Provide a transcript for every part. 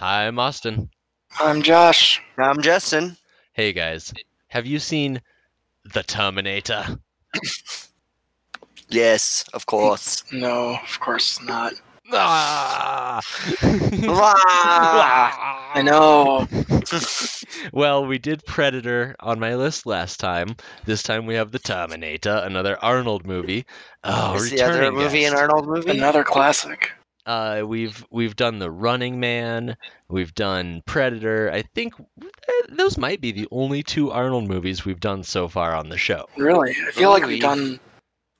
Hi, I'm Austin. I'm Josh. I'm Justin. Hey guys, have you seen The Terminator? Yes, of course. No, of course not. Ah! Ah! I know. well, we did Predator on my list last time. This time we have The Terminator, another Arnold movie. Oh, Is the other returning movie guest. an Arnold movie? Another classic. Uh, we've we've done The Running Man. We've done Predator. I think eh, those might be the only two Arnold movies we've done so far on the show. Really, I feel like we've done.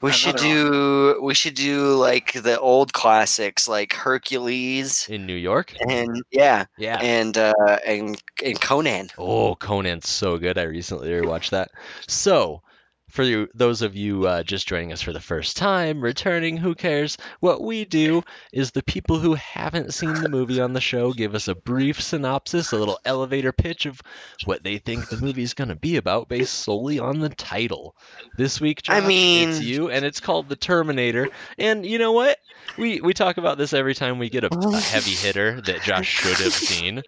We should Another do we should do like the old classics like Hercules In New York? and yeah Yeah. and uh and and Conan. Oh, Conan's so good. I recently rewatched that. So, for you, those of you uh, just joining us for the first time, returning, who cares? What we do is the people who haven't seen the movie on the show give us a brief synopsis, a little elevator pitch of what they think the movie's going to be about based solely on the title. This week, Josh, I mean- it's you, and it's called The Terminator. And you know what? We, we talk about this every time we get a, a heavy hitter that Josh should have seen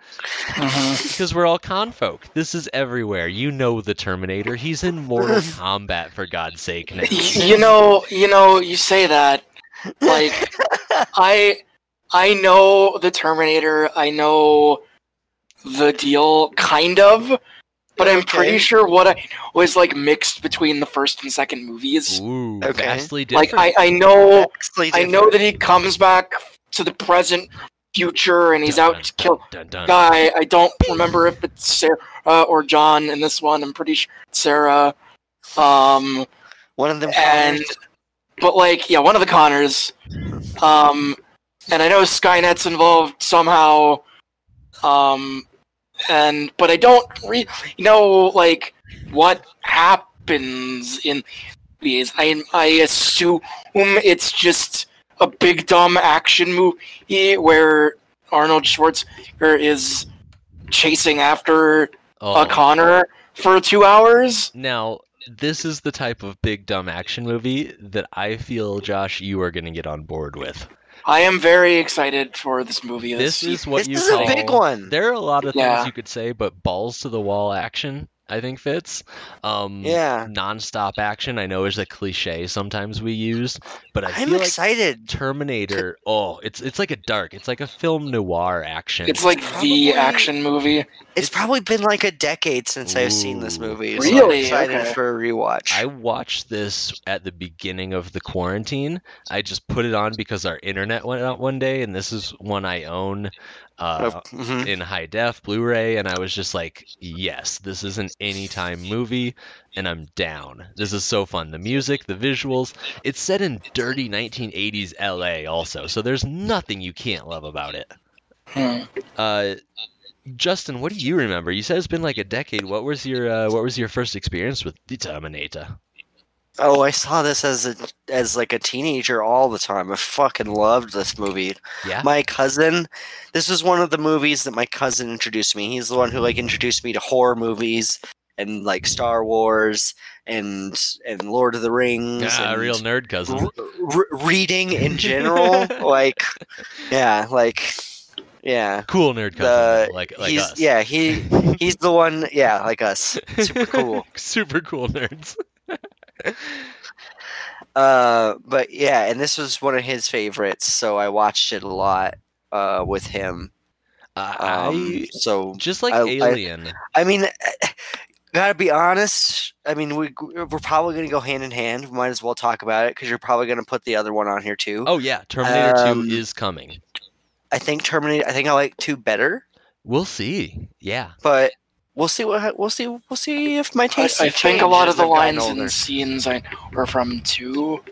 Mhm. because we're all con folk. This is everywhere. You know the Terminator. He's in Mortal Kombat for God's sake now. You know, you know, you say that. Like, I, I know the Terminator. I know the deal, kind of, but I'm pretty sure what I was like mixed between the first and second movies. Ooh, Okay. vastly different. Like, I, I know, I know that he comes back to the present, future, and he's Dun, out to kill dun, dun. guy. I don't remember if it's Sarah uh, or John in this one. I'm pretty sure it's Sarah. Um, one of them and but like, yeah, one of the Connors. Um, and I know Skynet's involved somehow. Um, and but I don't re- know like what happens in these. I I assume it's just a big dumb action movie where Arnold Schwarzenegger is chasing after Oh. a Connor for two hours. Now, this is the type of big dumb action movie that I feel, Josh, you are going to get on board with. I am very excited for this movie. This is what you say. This you is a big one. There are a lot of things Yeah. you could say, but balls to the wall action, I think fits. Um, Yeah. Non-stop action, I know is a cliche sometimes we use, but I I'm feel like excited. Terminator. Oh, it's it's like a dark. It's like a film noir action. It's like Probably- the action movie. It's probably been like a decade since I've seen this movie. so I'm Really? excited Okay. for a rewatch. I watched this at the beginning of the quarantine. I just put it on because our internet went out one day, and this is one I own uh, Mhm. in high def Blu-ray, and I was just like, "Yes, this is an anytime movie, and I'm down. This is so fun. The music, the visuals. It's set in dirty 1980s LA, also, so there's nothing you can't love about it." Hmm. Uh, Justin, what do you remember? You said it's been like a decade. What was your uh, what was your first experience with the Terminator? Oh, I saw this as a as like a teenager all the time. I fucking loved this movie. Yeah. My cousin, this was one of the movies that my cousin introduced me. He's the one who like introduced me to horror movies and like Star Wars and and Lord of the Rings. Yeah, a real nerd cousin. reading in general. like, yeah, like, yeah. Cool nerd cousin, The, like like he's us. yeah he he's the one yeah like us super cool Super cool nerds. Uh, but yeah, and this was one of his favorites, so I watched it a lot uh, with him. Uh, Um, I so just like I- I- Alien. I mean, gotta be honest. I mean, we we're probably gonna go hand in hand. We might as well talk about it because you're probably gonna put the other one on here too. oh yeah, Terminator um, 2 is coming. I think Terminator. I think I like two better, We'll see. Yeah. but we'll see what we'll see. We'll see if my taste. I think a lot of the lines older. and scenes I are from two.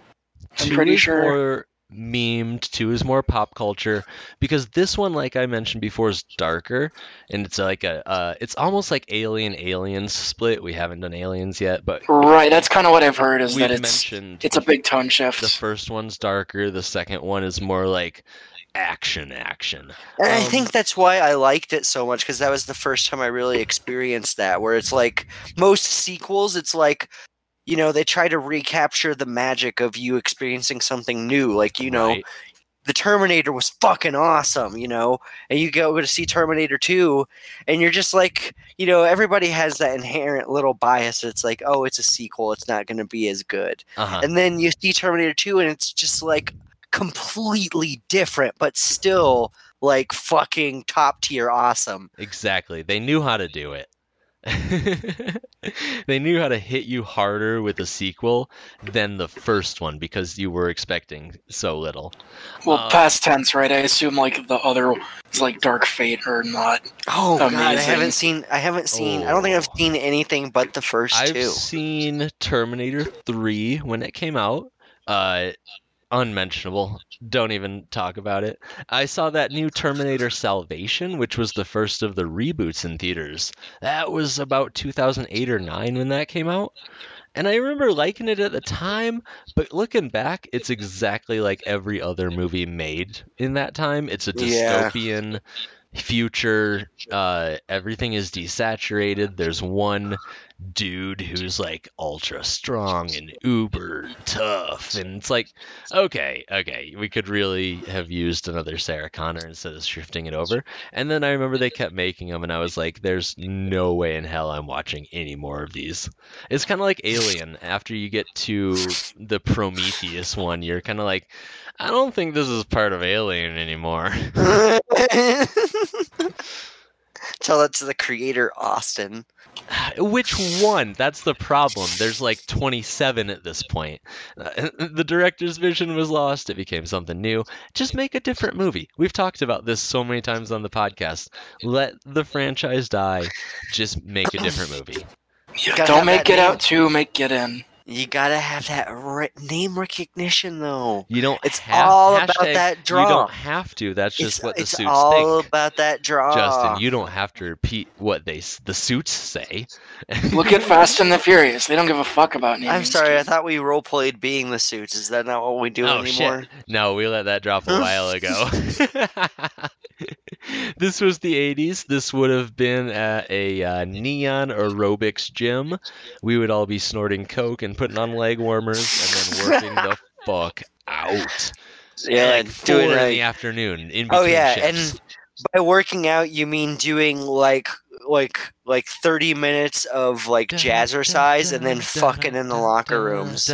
I'm Two pretty sure. more memed. Two is more pop culture because this one, like I mentioned before, is darker and it's like a. Uh, it's almost like Alien Aliens split. We haven't done Aliens yet, but Right, that's kind of what I've heard is that it's mentioned it's a big tone shift. the first one's darker. The second one is more like action, action. And I Um, think that's why I liked it so much because that was the first time I really experienced that. Where it's like most sequels, it's like, you know, they try to recapture the magic of you experiencing something new. Like, you know, Right. the Terminator was fucking awesome, you know, and you go to see Terminator 2, and you're just like, you know, everybody has that inherent little bias. It's like, oh, it's a sequel, it's not going to be as good. Uh-huh. And then you see Terminator 2, and it's just like completely different, but still like fucking top tier awesome. Exactly. They knew how to do it. they knew how to hit you harder with a sequel than the first one because you were expecting so little. Well, Uh, past tense, right? I assume like the other is like Dark Fate or not. Oh god, I haven't seen I haven't seen I don't think I've Oh. seen anything but the 1st I've two. seen Terminator 3 when it came out. Uh unmentionable. Don't even talk about it. I saw that new Terminator Salvation, which was the first of the reboots in theaters. That was about 2008 or 9 when that came out. And I remember liking it at the time, but looking back, it's exactly like every other movie made in that time. It's a Yeah. Dystopian future. Uh, everything is desaturated. There's one dude who's like ultra strong and uber tough. And it's like, okay, okay, we could really have used another Sarah Connor instead of shifting it over. And then I remember they kept making them, and I was like, there's no way in hell I'm watching any more of these. It's kind of like Alien. After you get to the Prometheus one, you're kind of like, I don't think this is part of Alien anymore. Tell that to the creator Austin. Which one? That's the problem. There's like 27 at this point. The director's vision was lost. It became something new. Just make a different movie. We've talked about this so many times on the podcast. Let the franchise die. Just make a different movie. Yeah, don't make it name. Out 2, make it In. You gotta have that re- name recognition though. You don't. It's have, all about that draw. You don't have to. That's just it's what the suits think. it's suits all about that draw. Justin, you don't have to repeat what they the suits say. Look at Fast and the Furious. They don't give a fuck about naming I'm sorry, I thought we role played being the suits. Is that not what we do oh anymore? shit! No, we let that drop a while ago. this was the 80s. This would have been at a uh, neon aerobics gym. We would all be snorting coke and putting on leg warmers and then working the fuck out. Yeah, like doing four in like- the afternoon. In Oh between yeah, shifts. and by working out you mean doing like like like 30 minutes of like jazzercise and then fucking in the locker rooms.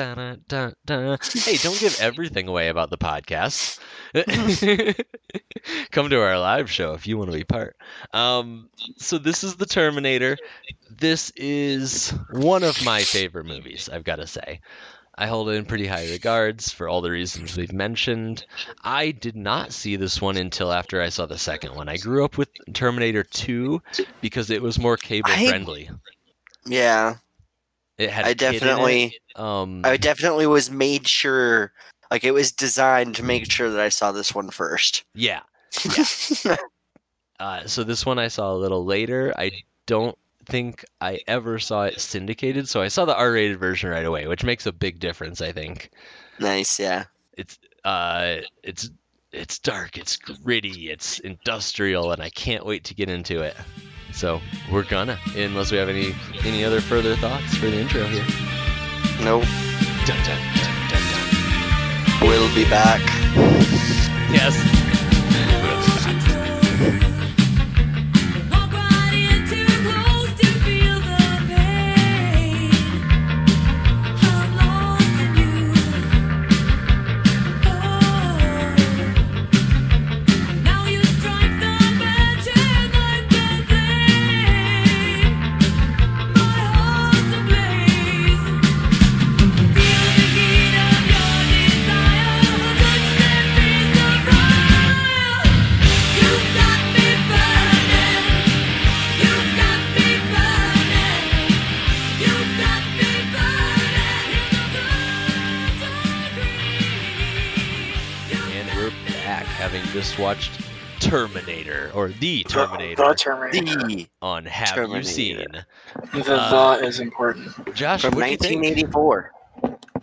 Hey, don't give everything away about the podcast. Come to our live show if you want to be part. Um, so this is the Terminator. This is one of my favorite movies. I've got to say. I hold it in pretty high regards for all the reasons we've mentioned. I did not see this one until after I saw the second one. I grew up with Terminator 2 because it was more cable I- friendly. Yeah, It had I in it. definitely Um, I definitely was made sure like it was designed to make sure that I saw this one first. yeah. Uh, so this one I saw a little later. I don't think I ever saw it syndicated, so I saw the R-rated version right away, which makes a big difference. I think nice, yeah. uh, it's it's dark, it's gritty, it's industrial, and I can't wait to get into it. So we're gonna, unless we have any any other further thoughts for the intro here. Nope. Dun, dun, dun, dun, dun. We'll be back. Yes. Or the Terminator The Terminator. The on Have Terminator. You Seen? The Uh, the is important. Josh, from what do you think? 1984.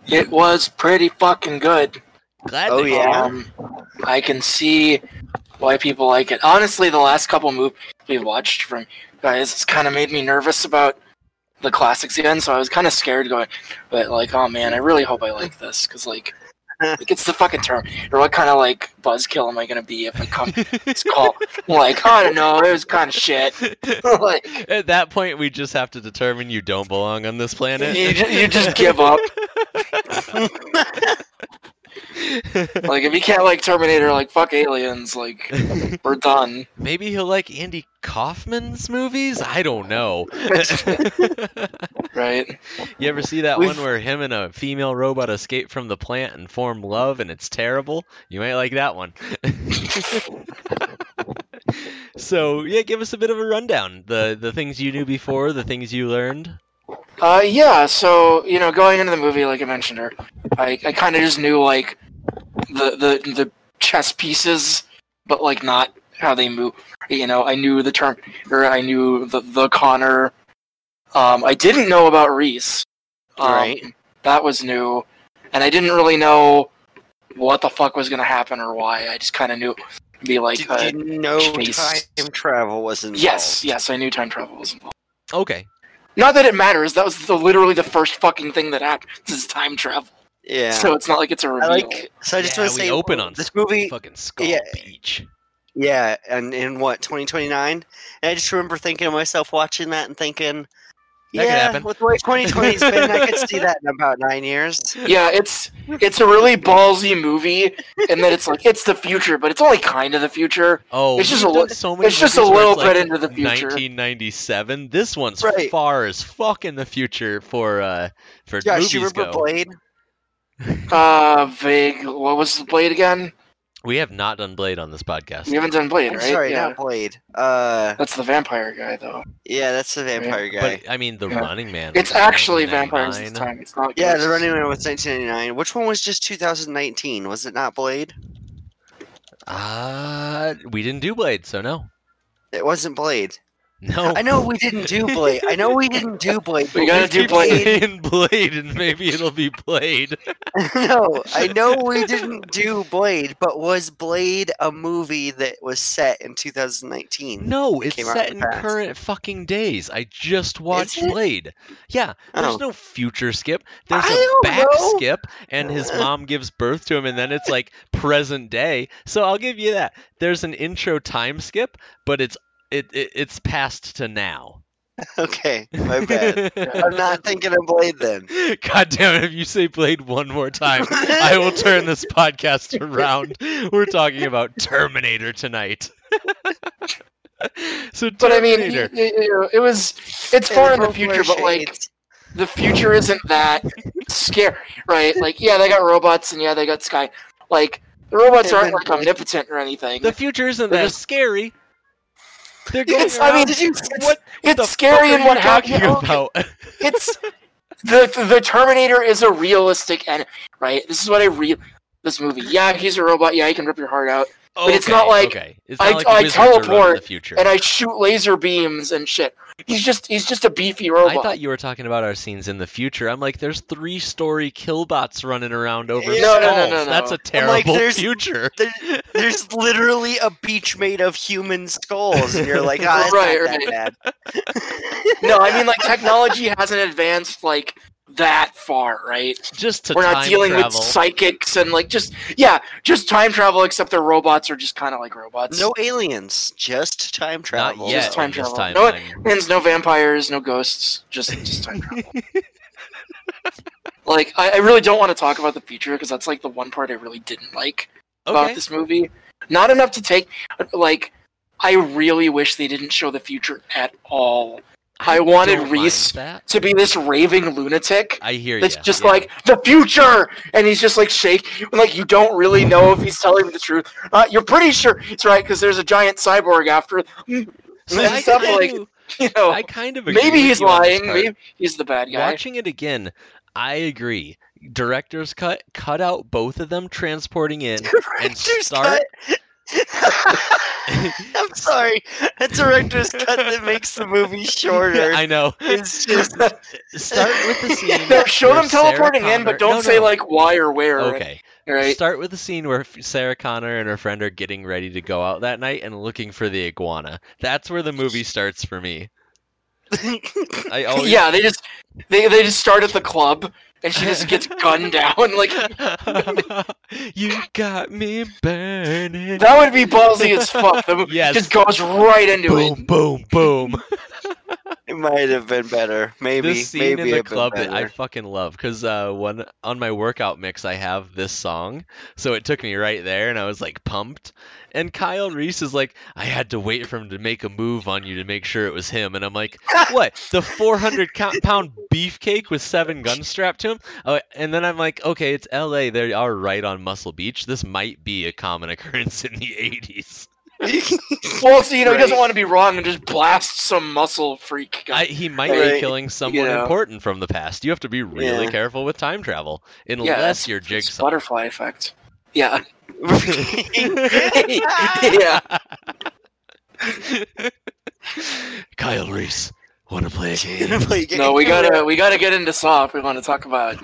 It was pretty fucking good. Glad Oh, to yeah. hear. Um, I can see why people like it. Honestly, the last couple movies we watched from guys it's kind of made me nervous about the classics again. So I was kind of scared going, but like, oh man, I really hope I like this because like like it's the fucking term. Or what kind of like buzzkill am I gonna be if I come this call? I'm like, I don't know, it was kind of shit. like At that point, we just have to determine you don't belong on this planet. you, you just give up. Like if he can't like Terminator, like fuck aliens, like we're done. Maybe he'll like Andy Kaufman's movies. I don't know. Right? you ever see that We've- one where him and a female robot escape from the plant and form love, and it's terrible? You might like that one. so yeah, give us a bit of a rundown. The the things you knew before, the things you learned. Uh, yeah. So you know, going into the movie, like I mentioned, her, I, I kind of just knew like the the the chess pieces, but like not how they move. You know, I knew the term, or I knew the the Connor. Um, I didn't know about Reese. Um, Right. That was new, and I didn't really know what the fuck was gonna happen or why. I just kind of knew be like. Did uh, you know chase. time travel was involved? yes, yes, I knew time travel was involved. Okay. Not that it matters. That was the, literally the first fucking thing that happened. This Is time travel. Yeah. So it's not like it's a I reveal. like. So I just Yeah, want to we say, open on this movie. Fucking Skull yeah. Beach. Yeah, and in what 2029? And I just remember thinking to myself, watching that and thinking, That could yeah, happen. with the way 2020's been, I could see that in about nine years. yeah, it's it's a really ballsy movie, and then it's like it's the future, but it's only kind of the future. Oh, It's just a done li- so many it's just a little it's, bit like, into the future. 1997. This one's Right. far as fuck in the future for uh for Josh, movies you remember go. Blade? Uh, vague. What was the Blade again? We have not done Blade on this podcast. We haven't done Blade, I'm right? sorry, yeah, not Blade. Uh, that's the vampire guy, though. yeah, that's the vampire guy. But I mean, The Yeah. Running Man. It's was actually vampires this time. It's not. yeah, the. Running Man was 1999. Which one was just 2019? Was it not Blade? Uh, we didn't do Blade, so no. It wasn't Blade. No. I know we didn't do Blade. I know we didn't do Blade. We gotta we do did Blade. saying Blade, and maybe it'll be Blade. no, I know we didn't do Blade, but was Blade a movie that was set in 2019? No, it's came set in in past. current fucking days. I just watched? Blade. Yeah, there's Oh. no future skip. There's I a back know. skip, and his mom gives birth to him, and then it's like present day. So I'll give you that. There's an intro time skip, but it's it, it it's past to now. Okay, my bad. I'm not thinking of Blade then. God damn it! If you say Blade one more time, I will turn this podcast around. We're talking about Terminator tonight. so But I mean, Terminator. y- y- you know, it was. It's far in the future, but like the future isn't that scary, right? Like, yeah, they got robots and yeah, they got sky. Like, the robots aren't like omnipotent or anything. The future isn't They're that just- scary. They're going It's, I mean, Did you- it's, what it's the scary and are what you happened. about? It's the the Terminator is a realistic and right. This is what I read. this movie. Yeah, he's a robot. Yeah, he can rip your heart out. But it's not like okay. It's I- not like I wizards teleport the future. And I shoot laser beams and shit. He's just he's just a beefy robot. I thought you were talking about our scenes in the future. I'm like, there's three story killbots running around over No, skulls. no, no, no, no. That's a I'm terrible like, there's- future. There- there's literally a beach made of human skulls, and you're like, ah, it's Right, not right. that bad. no, I mean like technology hasn't advanced like that far, right? Just to We're not time dealing travel. with psychics and like just yeah, just time travel. Except their robots are just kind of like robots. No aliens, just time Not travel. yet. Just time in this travel. No, timeline. Aliens, no vampires, no ghosts, just just time travel. like I, I really don't want to talk about the future because that's like the one part I really didn't like about this movie. Not enough to take like I really wish they didn't show the future at all. I wanted Reese. To be this raving lunatic I hear that's ya, just yeah. like the future, and he's just like shake, like you don't really know if he's telling the truth. Uh, you're pretty sure it's right because there's a giant cyborg after. So I, stuff kind like of, you know, I kind of agree maybe he's you lying. Maybe he's the bad guy. Watching it again, I agree. Director's cut, cut out both of them transporting in and start. cut. I'm sorry. A director's cut that makes the movie shorter. I know. It's just Start with the scene. no, show them teleporting Sarah in, but don't no, say like why or where. Okay. Right? Start with the scene where Sarah Connor and her friend are getting ready to go out that night and looking for the iguana. That's where the movie starts for me. I always Yeah, they just they they just start at the club and she just gets gunned down. Like you got me burning. that would be ballsy as fuck. The Yes. just goes right into boom, it. Boom, boom, boom. It might have been better. Maybe. this scene maybe in the club that I fucking love because uh, one on my workout mix I have this song, so it took me right there, and I was like pumped. And Kyle Reese is like, I had to wait for him to make a move on you to make sure it was him, and I'm like, what? The 400 pound pound beefcake with seven guns strapped to him? Oh, and then I'm like, okay, it's L.A. They are right on Muscle Beach. This might be a common occurrence in the 80s. Well, so you know he doesn't want to be wrong and just blast some muscle freak guy. I, he might be killing someone know. important from the past. You have to be really Yeah. careful with time travel, unless it's- you're it's Jigsaw. butterfly effect. Yeah, yeah. Kyle Reese, want to play a game? Play a game. No, we gotta we gotta get into Saw if we want to talk about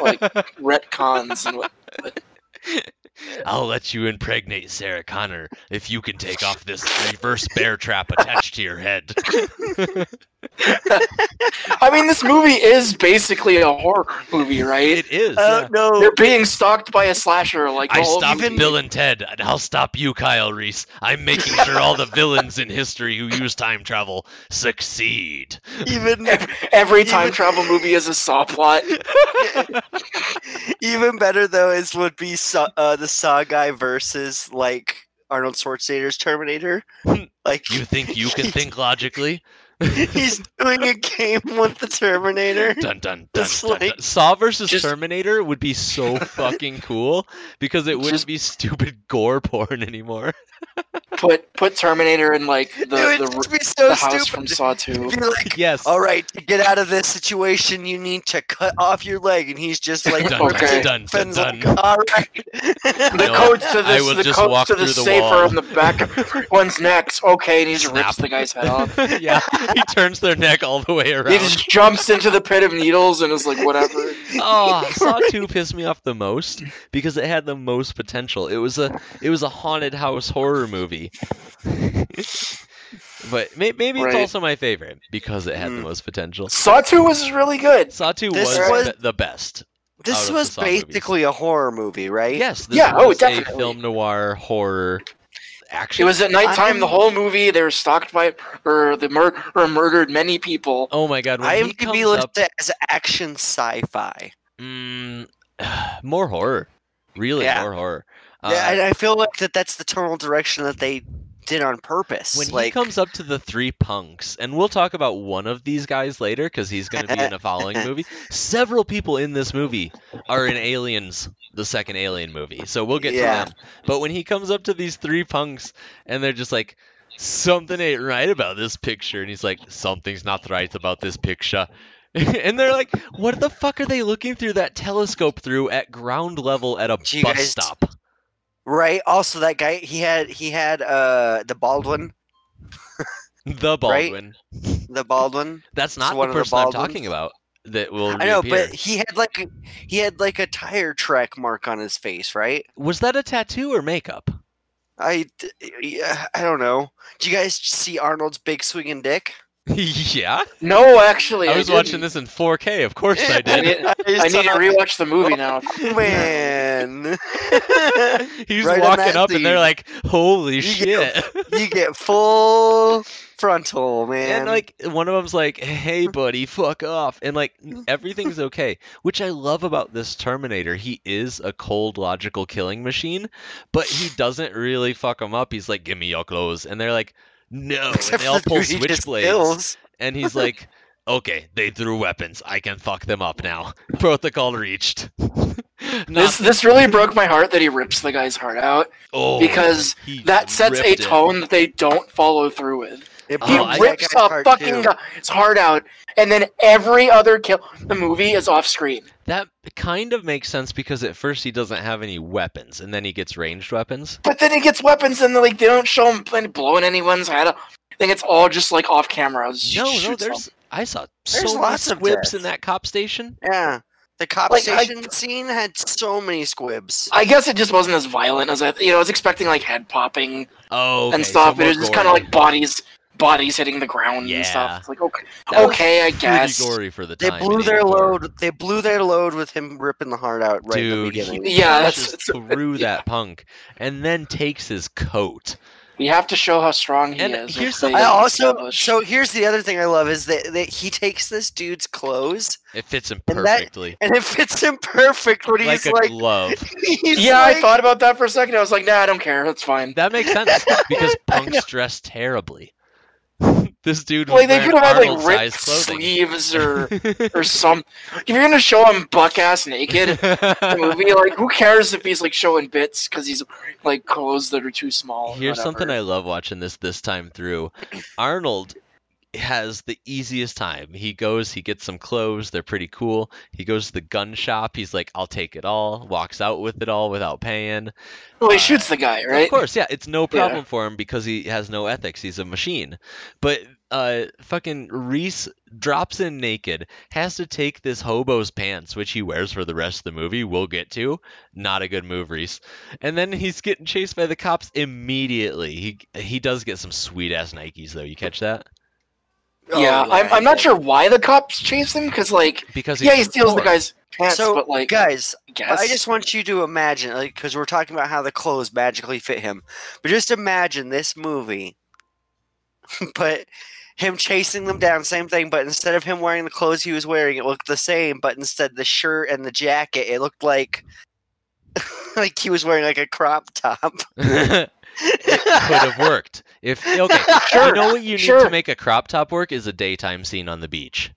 like retcons and what. I'll let you impregnate Sarah Connor if you can take off this reverse bear trap attached to your head. I mean, this movie is basically a horror movie, right? It is. Oh yeah. no. They're being stalked by a slasher, like I whole stopped. Bill and Ted, and I'll stop you, Kyle Reese. I'm making sure all the villains in history who use time travel succeed. Even Every time Even- travel movie is a Saw plot. even better though is would be Saw, uh, the Saw guy versus like Arnold Schwarzenegger's Terminator. Like You think you can think logically? he's doing a game with the Terminator. Dun dun dun, dun, like- dun. Saw versus Just- Terminator would be so fucking cool because it wouldn't Just- be stupid gore porn anymore. Put put Terminator in like the it would the, be so the house stupid. from Saw Two. Be like, Yes. all right, to get out of this situation, you need to cut off your leg, and he's just like, Dun, Okay. dun, dun, Fenn's dun. like, all right. The No, codes to I this, the just codes to the through the safer wall. on the back of one's necks. Okay, and he just Snap. rips the guy's head off. yeah, he turns their neck all the way around. He just jumps into the pit of needles and is like, whatever. Oh, Saw 2 pissed me off the most because it had the most potential. It was a it was a haunted house horror movie. but may, maybe it's also my favorite because it had the Mm. most potential. Saw Two was really good. Saw 2 was, was- the- the best. This was Saw movies. basically a horror movie, right? Yes, this Yeah, oh, was definitely. a film noir horror action. It was at nighttime the I'm- whole movie. They were stalked by or the mur- or murdered many people. Oh my god, when he IMDb comes lists up, as action sci-fi. mm, more horror. Really Yeah. more horror. Yeah, Uh, and I feel like that that's the tonal direction that they did on purpose. when he comes up to the three punks, and we'll talk about one of these guys later because he's going to be in a following movie. Several people in this movie are in Aliens, the second Alien movie, so we'll get Yeah. to them. But when he comes up to these three punks, and they're just like, "Something ain't right about this picture," and he's like, "Something's not right about this picture." and they're like, "What the fuck are they looking through that telescope through at ground level at a Do bus guys- stop?" Right? Also, that guy he had he had uh the Baldwin, The Baldwin. the Baldwin. That's not one the of the person I'm talking about. That will I know, reappear. but he had like a, he had like a tire track mark on his face, right? Was that a tattoo or makeup? I yeah, I don't know. Do you guys see Arnold's big swinging dick? yeah. No, actually, I was didn't. watching this in 4K. Of course I I did. need, I need to rewatch the movie now. Oh, man, He's Right walking that up and they're like, "Holy You shit!" get you get full frontal, man. and like one of them's like, "Hey, buddy, fuck off," and like everything's okay. Which I love about this Terminator. He is a cold, logical killing machine, but he doesn't really fuck them up. He's like, "Give me your clothes," and they're like, "No," Except and they all pull switchblades. And he's like, okay, they threw weapons. I can fuck them up now. Protocol reached. This this really broke my heart that he rips the guy's heart out oh, because that sets a ripped it. tone that they don't follow through with. It oh, He Oh, I- broke that rips a fucking too. guy's heart out, and then every other kill the movie is off screen. That kind of makes sense because at first he doesn't have any weapons, and then he gets ranged weapons. But then he gets weapons, and like they don't show him blowing anyone's head off. I think it's all just like off camera. No, no, shoots them. there's. I saw There's so many lots of squibs in that cop station. Yeah, the cop Like, I- station scene had so many squibs. I guess it just wasn't as violent as I. You know, I was expecting like head popping Oh, okay, and stuff. so but it was just kind of like bodies bodies hitting the ground Yeah. and stuff. It's like okay, That okay, I guess. gory for the They time. blew their 84. load. They blew their load with him ripping the heart out right in the Dude, he beginning. Yeah, that's- that's- through yeah. that punk and then takes his coat. We have to show how strong he And is. here's which they something- I also established. so here's the other thing I love is that, that he takes this dude's clothes It fits him And that- perfectly. and it fits him perfect when like he's a like, glove. he's yeah, I thought about that for a second. I was like, nah, I don't care. That's fine. That makes sense because punks dress terribly. this dude Like they could have had like ripped sleeves or or some. If you're gonna show him buck ass naked, in the movie, like who cares if he's like showing bits because he's like clothes that are too small. Here's something. I love watching this this time through. Arnold has the easiest time. He goes, he gets some clothes, they're pretty cool. He goes to the gun shop, he's like, I'll take it all, walks out with it all without paying. Well, he uh, shoots the guy, right? Of course, yeah, it's no Yeah. problem for him because he has no ethics. He's a machine. But uh fucking Reese drops in naked, has to take this hobo's pants, which he wears for the rest of the movie. We'll get to. Not a good move, Reese. And then he's getting chased by the cops immediately. He he does get some sweet ass Nikes though. You catch that? Oh, yeah, I'm, I'm not sure why the cops chase him because like Because yeah, he he's steals the guy's pants, So, but like guys, guess I just want you to imagine, like, because we're talking about how the clothes magically fit him, but just imagine this movie, but him chasing them down, same thing, but instead of him wearing the clothes he was wearing, it looked the same, but instead the shirt and the jacket, it looked like, like he was wearing like a crop top. it could have worked. If okay, you Sure, know what you need sure. to make a crop top work is a daytime scene on the beach.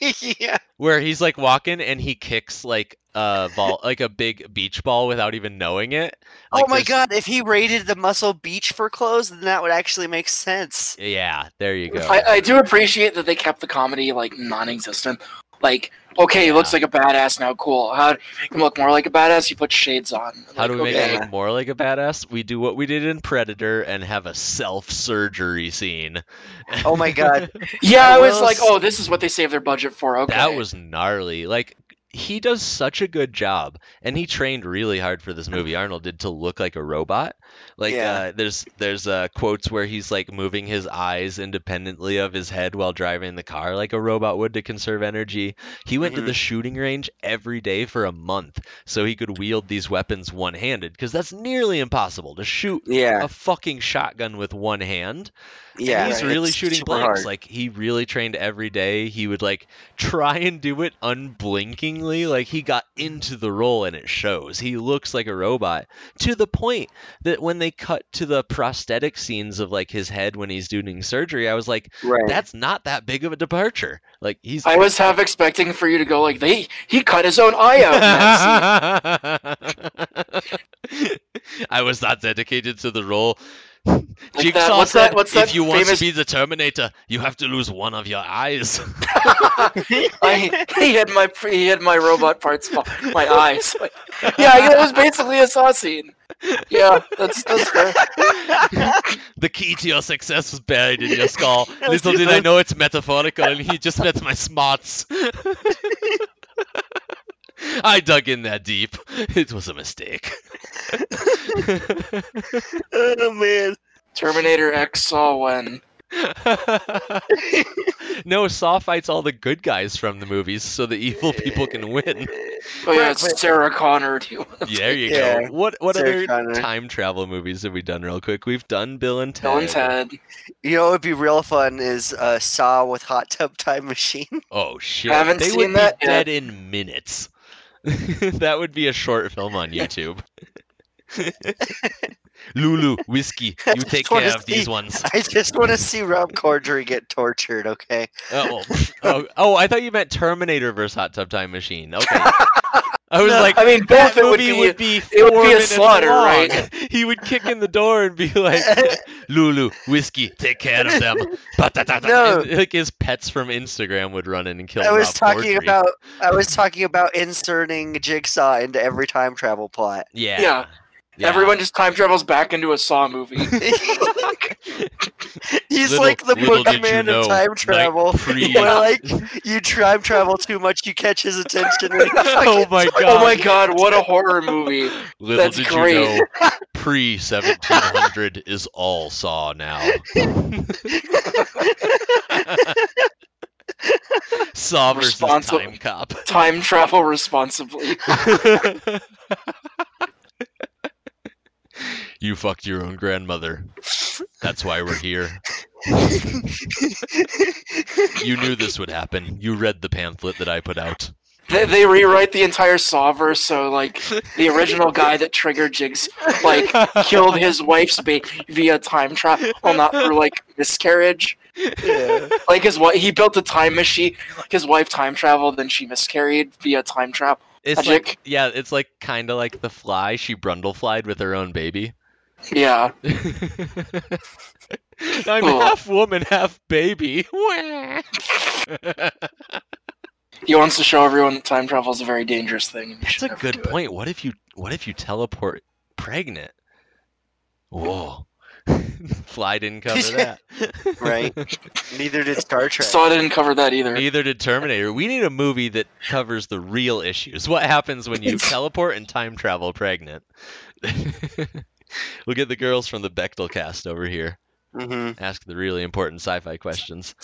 yeah, where he's like walking and he kicks like a ball like a big beach ball without even knowing it. Oh like, oh my there's- god! If he raided the Muscle Beach for clothes, then that would actually make sense. Yeah, there you go. I, I do appreciate that they kept the comedy like non-existent. Like, okay, he looks like a badass now. Cool. How do you make him look more like a badass? You put shades on. How do we Like, make okay. it look more like a badass? We do what we did in Predator and have a self surgery scene. Oh my god! Yeah, I I was like, oh, this is what they saved their budget for. Okay. That was gnarly. Like he does such a good job, and he trained really hard for this movie. Arnold did to look like a robot. Like Yeah. uh, there's there's uh, quotes where he's like moving his eyes independently of his head while driving the car, like a robot would to conserve energy. He went Mhm. to the shooting range every day for a month so he could wield these weapons one handed, because that's nearly impossible to shoot Yeah, a fucking shotgun with one hand. yeah. And he's really shooting blanks. hard. Like he really trained every day. He would like try and do it unblinkingly. Like he got into the role and it shows. He looks like a robot to the point that when they cut to the prosthetic scenes of like his head when he's doing surgery, I was like, right. that's not that big of a departure. Like he's I was half expecting for you to go like, they he cut his own eye out. in that scene. I was not dedicated to the role. Jigsaw that- what's said, that- what's "If that you want to be the Terminator, you have to lose one of your eyes." I, he had my he had my robot parts, my eyes. Like, yeah, it was basically a saw scene. Yeah, that's that's fair. the key to your success was buried in your skull. Little did I know it's metaphorical, and he just met my smarts. I dug in that deep. It was a mistake. oh man. Terminator X saw when. no, Saw fights all the good guys from the movies so the evil people can win. Oh yeah, it's Sarah Connor. Do you Yeah, there you Yeah, go. What what Sarah other Connor. time travel movies have we done real quick? We've done Bill and Ted. Bill and Ted. You know it'd be real fun is uh, Saw with Hot Tub Time Machine. Oh shit! Haven't they seen would be that yet. dead in minutes. that would be a short film on YouTube. Lulu, whiskey, you take care of these ones. I just want to see Rob Corddry get tortured. Okay. Oh, oh, oh, I thought you meant Terminator versus Hot Tub Time Machine. Okay. I was No, like, I mean, that both it would be. would be it would be a slaughter, long. right? He would kick in the door and be like, "Lulu, whiskey, take care of them." No. And, like his pets from Instagram would run in and kill. I was Rob talking Corddry. about I was talking about inserting Jigsaw into every time travel plot. Yeah. Yeah. Yeah. Everyone just time travels back into a Saw movie. He's Little- like the little did you boogeyman of time like, travel. pre- Where like you time travel too much, you catch his attention. And oh my god! oh my god, what a horror movie! Little That's did great. you know, pre 1700 is all Saw now. Saw versus Responsi- Time Cop. Time travel responsibly. You fucked your own grandmother. That's why we're here. You knew this would happen. You read the pamphlet that I put out. They, they rewrite the entire Sawverse, so like the original guy that triggered Jigs like killed his wife's baby via time travel, well, not through like miscarriage. yeah. Like his wife, he built a time machine. His wife time traveled, then she miscarried via time travel. It's Magic. like yeah, it's like kind of like the fly. She brundleflied with her own baby. Yeah, I'm Oh. half woman, half baby. he wants to show everyone that time travel is a very dangerous thing. That's a good do it. point. What if you what if you teleport pregnant? Whoa. Fly didn't cover that. Right. Neither did Star Trek. Saw didn't cover that either. Neither did Terminator. We need a movie that covers the real issues. What happens when you teleport and time travel pregnant? we'll get the girls from the Bechdel cast over here. hmm ask the really important sci-fi questions.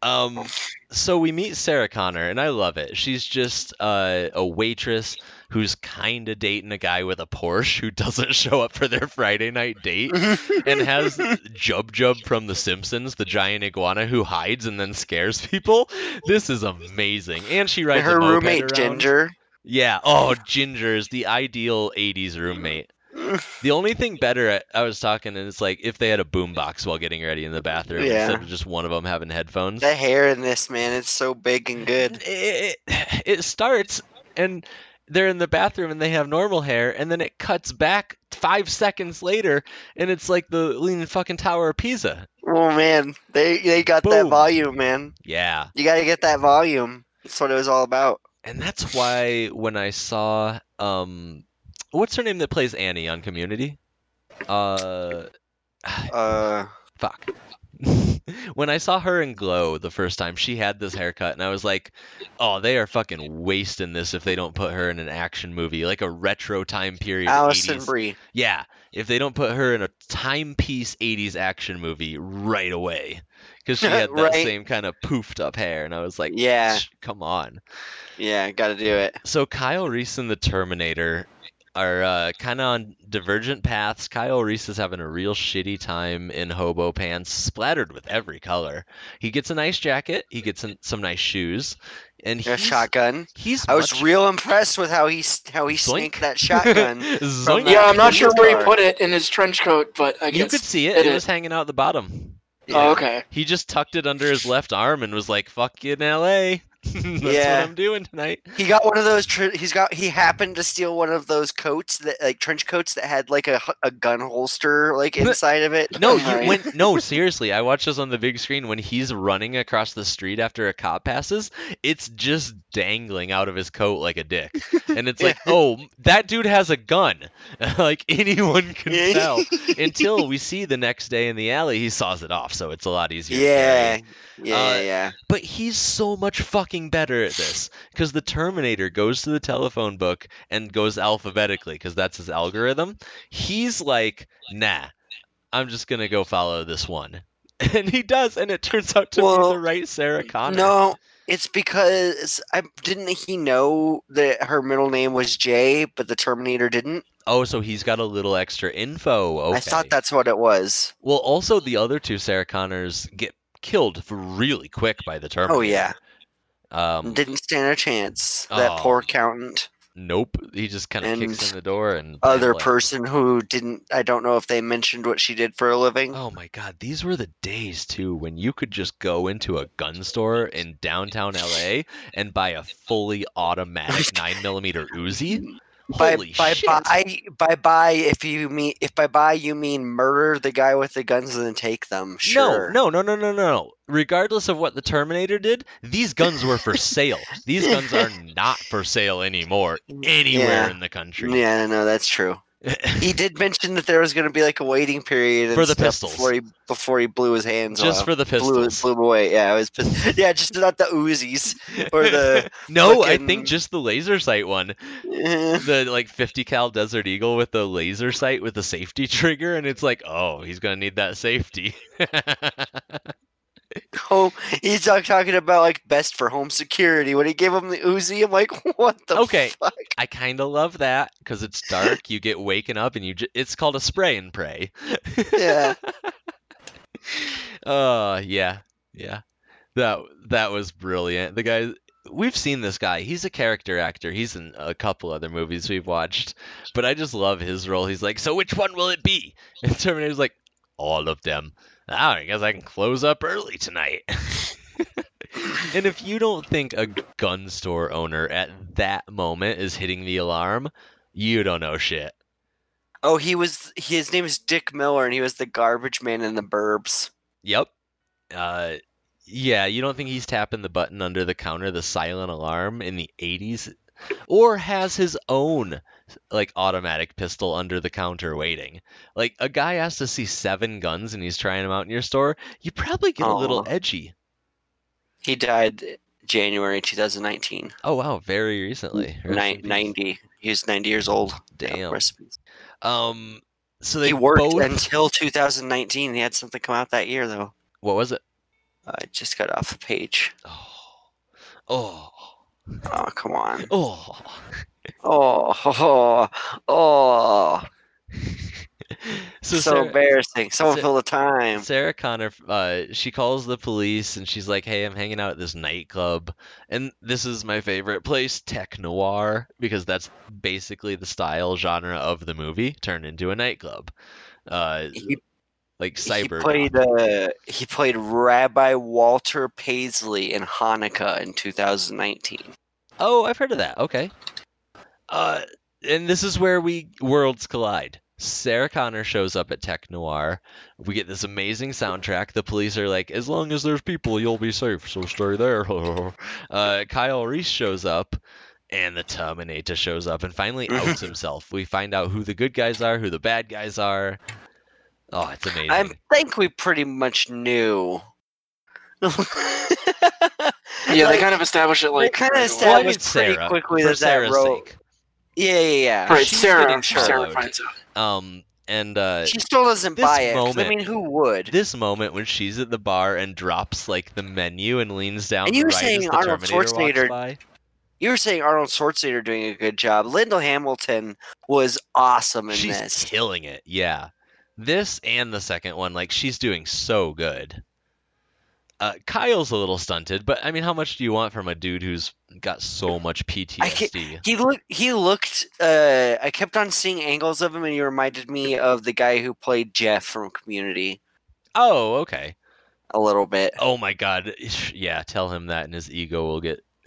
Um, so we meet Sarah Connor, and I love it. She's just uh, a waitress who's kind of dating a guy with a Porsche who doesn't show up for their Friday night date, and has Jub Jub from The Simpsons, the giant iguana who hides and then scares people. This is amazing, and she rides her roommate around. Ginger. Yeah. Oh, Ginger is the ideal '80s roommate. The only thing better, I- I was talking, and it's like if they had a boombox while getting ready in the bathroom Yeah. instead of just one of them having headphones. The hair in this man, it's so big and good. It, it, it starts, and they're in the bathroom, and they have normal hair, and then it cuts back five seconds later, and it's like the leaning fucking Tower of Pisa. Oh man, they they got that volume, man. Yeah. You gotta get that volume. That's what it was all about. And that's why when I saw, um, what's her name that plays Annie on Community? Uh, Uh, fuck. when I saw her in Glow the first time, she had this haircut, and I was like, "Oh, they are fucking wasting this if they don't put her in an action movie, like a retro time period." Alison 80s. Brie. Yeah, if they don't put her in a timepiece '80s action movie right away, because she had that Right. same kind of poofed up hair, and I was like, Yeah. Come on." Yeah, gotta do it. So Kyle Reese and the Terminator are uh, kind of on divergent paths. Kyle Reese is having a real shitty time in hobo pants, splattered with every color. He gets a nice jacket. He gets an, some nice shoes, and A shotgun. he's I was much- real impressed with how he how he Zoink. sneaked that shotgun. Zoink. that Yeah, I'm not sure where he put it in his trench coat, but I guess You could see it. it It is- was hanging out the bottom. Oh, okay. He just tucked it under his left arm and was like, "Fuck you in L.A." That's Yeah. what I'm doing tonight. He got one of those. Tr- he's got. He happened to steal one of those coats that, like trench coats that had like a, a gun holster like inside of it. No, you Right. when no, seriously, I watched this on the big screen when he's running across the street after a cop passes, it's just dangling out of his coat like a dick. And it's like, "Oh, that dude has a gun." like anyone can Yeah. tell. Until we see the next day in the alley, he saws it off, so it's a lot easier. Yeah, yeah, Uh, yeah. But he's so much fucking better at this because the Terminator goes to the telephone book and goes alphabetically because that's his algorithm. He's like, nah, I'm just gonna go follow this one, and he does, and it turns out to be the right Sarah Connor. No, it's because I didn't he know that her middle name was Jay, but the Terminator didn't. Oh, so he's got a little extra info. Okay. I thought that's what it was. Well, also the other two Sarah Connors get killed really quick by the Terminator. Oh yeah, Um, didn't stand a chance. That Oh. poor accountant, nope. He just kind of kicks in the door and other bam, person who didn't. I don't know if they mentioned what she did for a living. Oh my god, these were the days too when you could just go into a gun store in downtown LA and buy a fully automatic 9mm Uzi. by Holy by shit. buy by buy if you mean if by buy you mean murder the guy with the guns and then take them. Sure. No, no, no, no, no, no. Regardless of what the Terminator did, these guns were for sale. These guns are not for sale anymore anywhere Yeah. in the country. Yeah, no, that's true. He did mention that there was going to be like a waiting period For the pistols. before he before he blew his hands Just off. for the blew, pistols. blew him away. Yeah, I was pissed. Yeah, just not the Uzis or the no, I think just the laser sight one. The like 50 cal Desert Eagle with the laser sight with the safety trigger, and it's like, oh, he's gonna need that safety. Home. He's talk, talking about like best for home security. When he gave him the Uzi, I'm like, what the Okay. fuck? I kind of love that because it's dark. You get waken up, and you j- it's called a spray and pray. Yeah. Uh, yeah, yeah. That that was brilliant. The guy, we've seen this guy. He's a character actor. He's in a couple other movies we've watched, but I just love his role. He's like, so which one will it be? And Terminator's like, all of them. Ah, I guess I can close up early tonight. and if you don't think a gun store owner at that moment is hitting the alarm, you don't know shit. Oh, he was. His name is Dick Miller, and he was the garbage man in the Burbs. Yep. Uh, yeah, you don't think he's tapping the button under the counter, the silent alarm in the 80s? Or has his own, like, automatic pistol under the counter waiting? Like, a guy has to see seven guns and he's trying them out in your store, you probably get a little edgy. He died January 2019. Oh, wow, very recently. Rest Ni- 90. He was 90 years old. Damn. Um, so they He worked both... until 2019. He had something come out that year, though. What was it? Uh, I just got off the page. Oh. Oh. Oh, come on. Oh. Oh, oh, oh. so, so Sarah- embarrassing. Someone Sa- fill the time. Sarah Connor, uh, she calls the police and she's like, "Hey, I'm hanging out at this nightclub, and this is my favorite place, Tech Noir, because that's basically the style genre of the movie turned into a nightclub, uh, He, like cyber. he cyber." played uh, he played Rabbi Walter Paisley in Hanukkah in 2019. Oh, I've heard of that. Okay. Uh, and this is where we worlds collide. Sarah Connor shows up at Tech Noir. We get this amazing soundtrack. The police are like, as long as there's people, you'll be safe, so stay there. uh, Kyle Reese shows up, and the Terminator shows up and finally outs himself. We find out who the good guys are, who the bad guys are. Oh, it's amazing. I think we pretty much knew. Yeah, Like, they kind of established it like kinda established- well, I mean, pretty Sarah, quickly for that that Sarah's road- sake. Yeah, yeah, yeah. Right, she's Sarah. Sarah finds out. Um, and uh, She still doesn't buy it. 'cause, I mean, who would? this moment when she's at the bar and drops like the menu and leans down And you were right saying Arnold Terminator Schwarzenegger- You were saying Arnold Schwarzenegger doing a good job. Linda Hamilton was awesome in She's this. killing it. Yeah, this and the second one, like she's doing so good. Uh, Kyle's a little stunted, but I mean, how much do you want from a dude who's got so much PTSD? He looked. He looked. Uh, I kept on seeing angles of him, and he reminded me of the guy who played Jeff from Community Oh, okay. a little bit. Oh my God. Yeah, tell him that, and his ego will get.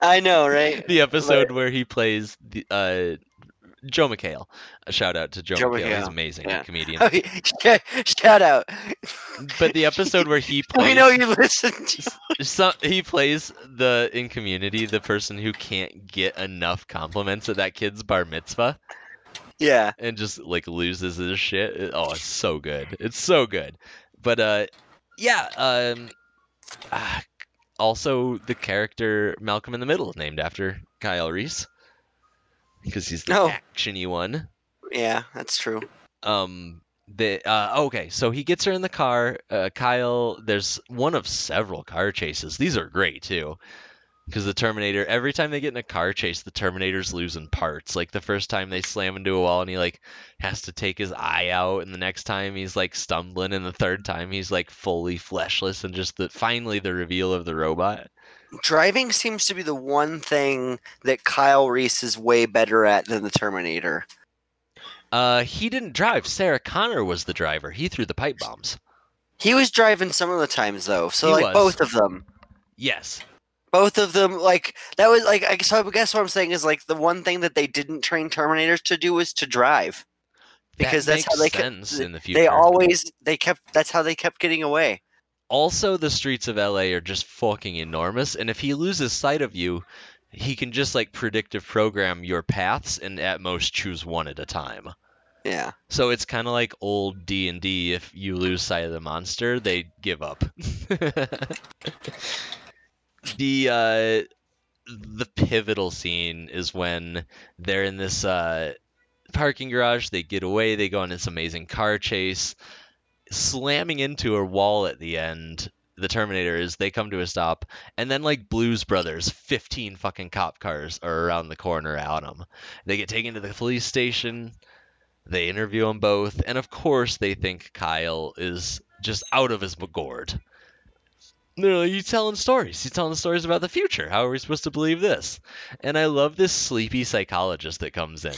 I know, right? the episode where he plays the uh, Joel McHale. A shout out to Joe, Joel McHale. He's McHale, amazing yeah. comedian. Yeah, Shout out. But the episode where he plays, we know you listened. so, he plays the in Community the person who can't get enough compliments at that kid's bar mitzvah yeah. and just like loses his shit. Oh, it's so good. It's so good. But uh, yeah. Um, ah, also the character Malcolm in the Middle named after Kyle Reese because he's the Oh. actiony one. Yeah, that's true. um the uh okay so he gets her in the car uh kyle there's one of several car chases these are great too because the terminator every time they get in a car chase the terminator's losing parts like the first time they slam into a wall and he like has to take his eye out and the next time he's like stumbling and the third time he's like fully fleshless and just the finally the reveal of the robot Driving seems to be the one thing that Kyle Reese is way better at than the Terminator. uh he didn't drive sarah connor was the driver he threw the pipe bombs He was driving some of the times though, so He like was. both of them. yes both of them like that was like I guess, I guess what I'm saying is like the one thing that they didn't train Terminators to do was to drive because that that's how they kept sense in the future they always they kept that's how they kept getting away. Also the streets of LA are just fucking enormous and if he loses sight of you he can just like predictive program your paths and at most choose one at a time. Yeah. So it's kind of like old D and D. If you lose sight of the monster, they give up. the uh, the pivotal scene is when they're in this uh, parking garage. They get away. They go on this amazing car chase, slamming into a wall at the end. The Terminator is. They come to a stop, and then like Blues Brothers, fifteen fucking cop cars are around the corner at them. They get taken to the police station. They interview them both, and of course, they think Kyle is just out of his gourd. Like, he's telling stories. He's telling stories about the future. How are we supposed to believe this? And I love this sleepy psychologist that comes in.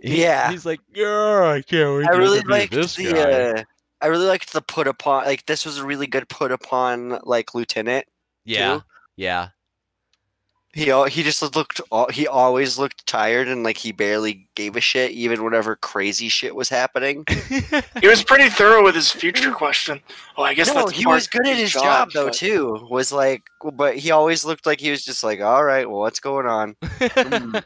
He- Yeah. he's like, yeah, I can't wait I to really this the. guy." Uh, I really liked the put upon. Like this was a really good put upon like lieutenant. yeah, too. yeah. He he just looked. He always looked tired and like he barely gave a shit, even whenever crazy shit was happening. He was pretty thorough with his future question. Oh, I guess no, that's he was good at his job, though but- too. Was like, but he always looked like he was just like, all right, well, what's going on? Hmm.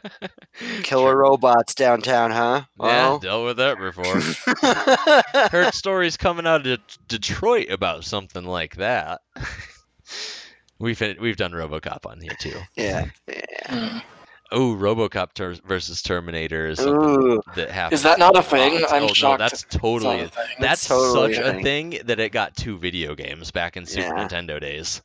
Killer robots downtown, huh? Yeah, Oh. dealt with that before. Heard stories coming out of De- Detroit about something like that. We've we've done RoboCop on here too. yeah. yeah. Oh, RoboCop ter- versus Terminator is something Ooh, that happens. Is that not a lot. thing? I'm oh, no, shocked. that's totally a thing. that's totally such a a thing. thing that it got two video games back in Super Yeah. Nintendo days.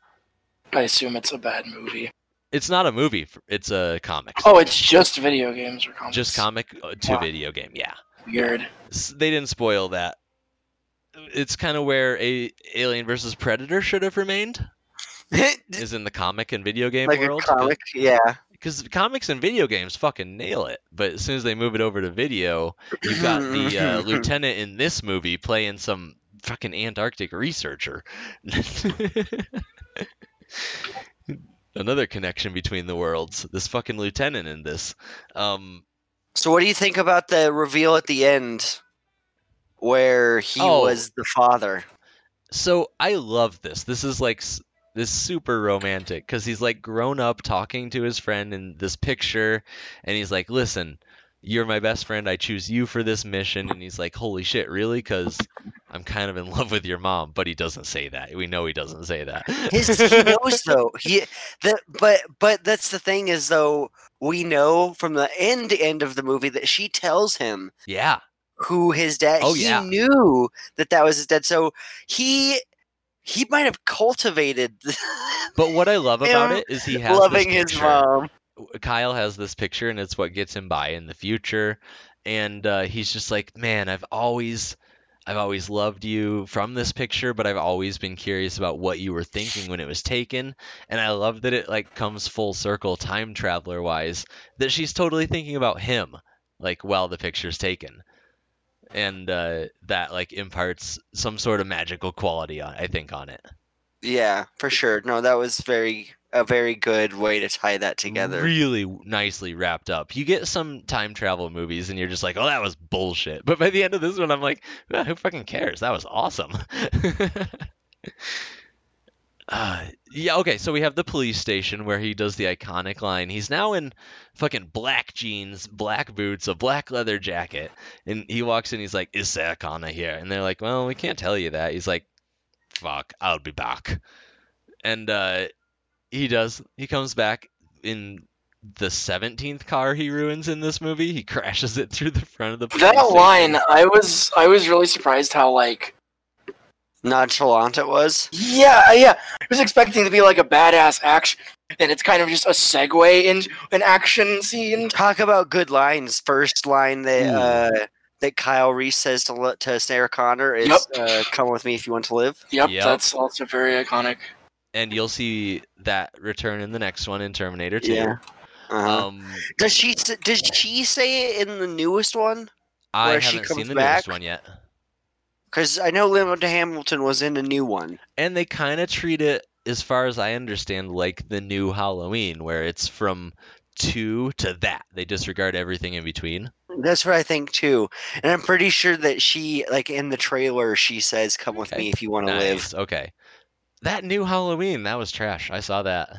I assume it's a bad movie. It's not a movie. It's a comic. Oh, it's just video games or comics. just comic uh, to Wow. video game. Yeah. Weird. They didn't spoil that. It's kind of where a Alien versus Predator should have remained. Is in the comic and video game like world. comic, yeah. Because comics and video games fucking nail it. But as soon as they move it over to video, you've got the uh, lieutenant in this movie playing some fucking Antarctic researcher. Another connection between the worlds. This fucking lieutenant in this. Um, So, what do you think about the reveal at the end, where he Oh. was the father? So I love this. This is like this super romantic because he's like grown up talking to his friend in this picture, and he's like, "Listen, you're my best friend. I choose you for this mission." And he's like, "Holy shit, really?" Because I'm kind of in love with your mom, but he doesn't say that. We know he doesn't say that. His he knows though. He the but but that's the thing is though we know from the end end of the movie that she tells him yeah, who his dad. Oh, he yeah. knew that that was his dad. So he he might have cultivated but what I love about it is he has loving his mom. Kyle has this picture and it's what gets him by in the future. And uh, he's just like, man, I've always, I've always loved you from this picture, but I've always been curious about what you were thinking when it was taken. And I love that it like comes full circle, time traveler wise, that she's totally thinking about him, like while the picture's taken. And uh, that like imparts some sort of magical quality, on, I think, on it. Yeah, for sure. No, that was very a very good way to tie that together. Really nicely wrapped up. You get some time travel movies and you're just like, oh, that was bullshit. But by the end of this one, I'm like, "Ah, who fucking cares? That was awesome. uh, yeah, okay, so we have the police station where he does the iconic line. He's now in fucking black jeans, black boots, a black leather jacket. And he walks in, he's like, is Sarah here? And they're like, well, we can't tell you that. He's like, fuck, I'll be back. And uh, he does. He comes back in the 17th car he ruins in this movie. He crashes it through the front of the police That line, I was I was really surprised how like Nonchalant it was. yeah yeah I was expecting to be like a badass action, and it's kind of just a segue into an action scene. Talk about good lines. First line that Ooh. uh, that Kyle Reese says to li- to Sarah Connor is Yep. uh, "Come with me if you want to live." Yep, Yep. that's also very iconic. And you'll see that return in the next one in Terminator 2. Yeah. Uh-huh. Um, does she does she say it in the newest one? I she haven't comes seen the back? newest one yet. Because I know Linda Hamilton was in a new one. And they kind of treat it, as far as I understand, like the new Halloween, where it's from two to that. They disregard everything in between. That's what I think too. And I'm pretty sure that she, like in the trailer, she says, "Come with Okay. me if you want to live." Okay. That new Halloween, that was trash. I saw that.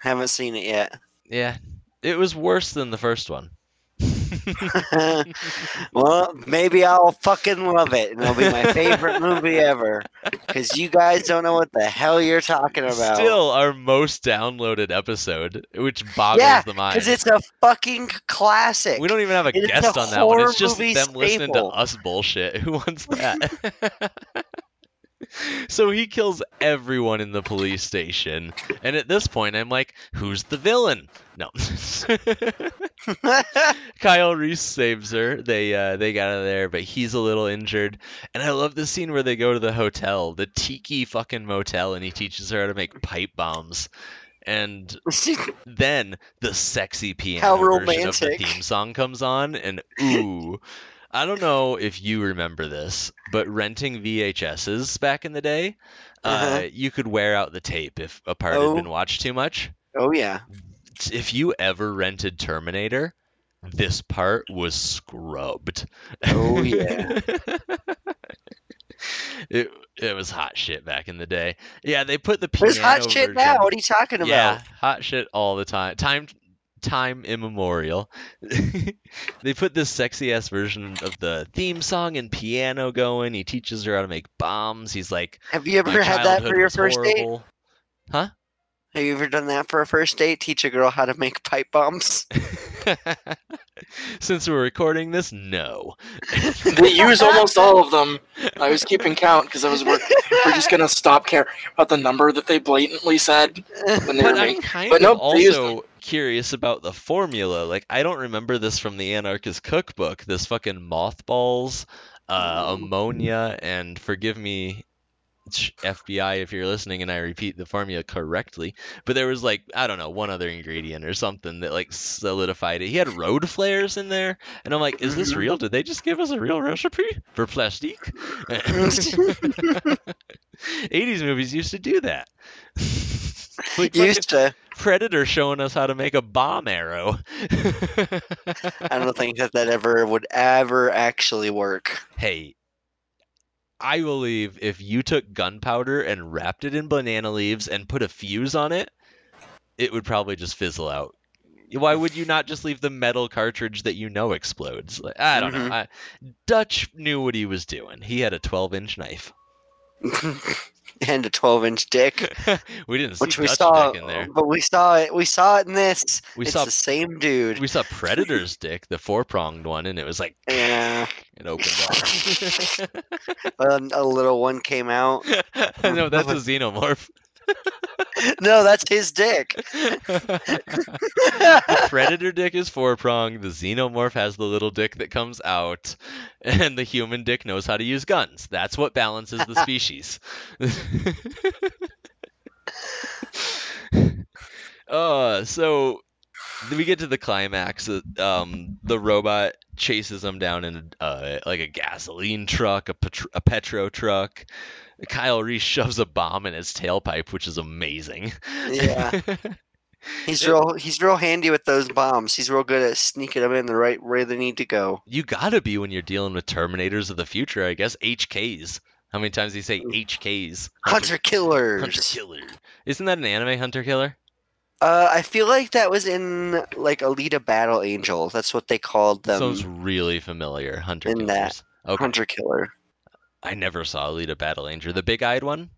Haven't seen it yet. Yeah, It was worse than the first one. well, maybe I'll fucking love it, and it'll be my favorite movie ever. Because you guys don't know what the hell you're talking about. Still our most downloaded episode, which boggles Yeah, the mind. because it's a fucking classic. We don't even have a It's a guest on that one. It's just them listening to us bullshit. Who wants that? so he kills everyone in the police station. And at this point, I'm like, who's the villain? No. Kyle Reese saves her. They uh, they got out of there, but he's a little injured. And I love the scene where they go to the hotel, the tiki fucking motel, and he teaches her how to make pipe bombs. And then the sexy piano version of the theme song comes on, and ooh, I don't know if you remember this, but renting VHSs back in the day, uh Uh-huh. you could wear out the tape if a part Oh. had been watched too much. oh yeah. If you ever rented Terminator, this part was scrubbed. Oh, yeah. it it was hot shit back in the day. Yeah, they put the piano There's hot shit now. What are you talking about? yeah, hot shit all the time. Time time immemorial. they put this sexy ass version of the theme song and piano going. He teaches her how to make bombs. He's like, Have you ever had that for your was first date? Huh? Have you ever done that for a first date? Teach a girl how to make pipe bombs? Since we're recording this, no. They use almost all of them. I was keeping count because I was worried we're just gonna stop caring about the number that they blatantly said when they were But I'm making. kind but of nope, they used also curious about the formula. Like, I don't remember this from the Anarchist Cookbook. This fucking mothballs, uh, ammonia, and forgive me, FBI, if you're listening, and I repeat the formula correctly. But there was like I don't know one other ingredient or something that like solidified it. He had road flares in there, and I'm like, is this Mhm. real? Did they just give us a real recipe for plastique? 80s movies used to do that. like Used to. Predator showing us how to make a bomb arrow. I don't think that that ever would ever actually work. hey, I believe if you took gunpowder and wrapped it in banana leaves and put a fuse on it, it would probably just fizzle out. Why would you not just leave the metal cartridge that you know explodes? Like, I don't Mhm. know. I, Dutch knew what he was doing. He had a 12 inch knife. and a 12 inch dick, we didn't see which we Dutch saw, dick in there. but we saw it. We saw it in this. We it's saw the same dude. we saw Predator's dick, the four pronged one, and it was like yeah, it opened up. a, a little one came out. no, that's a xenomorph. No, that's his dick. the predator dick is four pronged. The xenomorph has the little dick that comes out, and the human dick knows how to use guns. That's what balances the species. uh, so we get to the climax. uh, Um, the robot chases them down in uh, like a gasoline truck, a, petro- a petro truck. Kyle Reese shoves a bomb in his tailpipe, which is amazing. Yeah, he's real. He's real handy with those bombs. He's real good at sneaking them in the right where they need to go. You gotta be when you're dealing with Terminators of the future, I guess. HKs. How many times do you say. HKs? Hunter killers. Hunter Killer. Isn't that an anime, Hunter Killer? Uh, I feel like that was in like Alita Battle Angel. That's what they called them. Sounds really familiar. Hunter in that. Killers. Okay. Hunter killer. I never saw Alita Battle Angel. The big eyed one?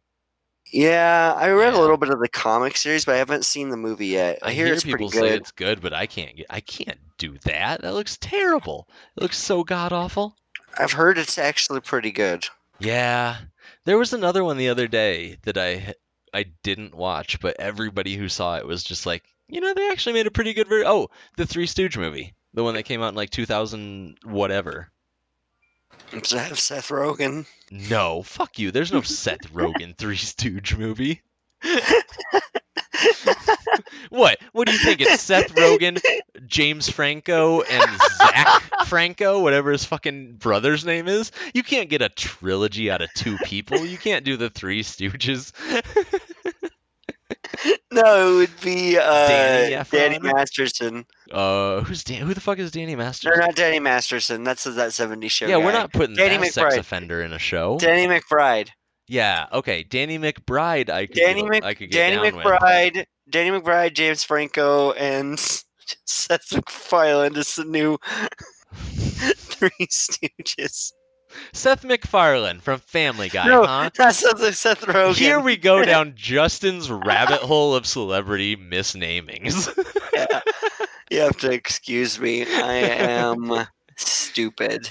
Yeah, I read Yeah. a little bit of the comic series, but I haven't seen the movie yet. I, hear, it's people pretty say it's good, but I can't get I can't do that. That looks terrible. It looks so god awful. I've heard it's actually pretty good. Yeah. There was another one the other day that I I didn't watch, but everybody who saw it was just like, you know, they actually made a pretty good ver Oh, the Three Stooge movie, the one that came out in like 2000 whatever. Does it have Seth Rogen? No, fuck you. There's no Seth Rogen Three Stooge movie. what? What do you think? It's Seth Rogen, James Franco, and Zach Franco, whatever his fucking brother's name is. You can't get a trilogy out of two people. You can't do the Three Stooges. No, it would be uh, Danny Danny, Masterson. Uh, who's Dan? Who the fuck is Danny No, Masterson? not Danny Masterson. That's that 70s show. yeah, we're not putting Danny that sex offender in a show. Danny McBride. yeah, okay, Danny McBride. I could Danny get, Mc, I could get Danny down with. McBride. Danny McBride, James Franco, and Seth MacFarlane is the new Three Stooges. Seth MacFarlane from Family Guy, no, huh? not Seth, Seth Rogen. Here we go down Justin's rabbit hole of celebrity misnamings. Yeah. You have to excuse me. I am stupid.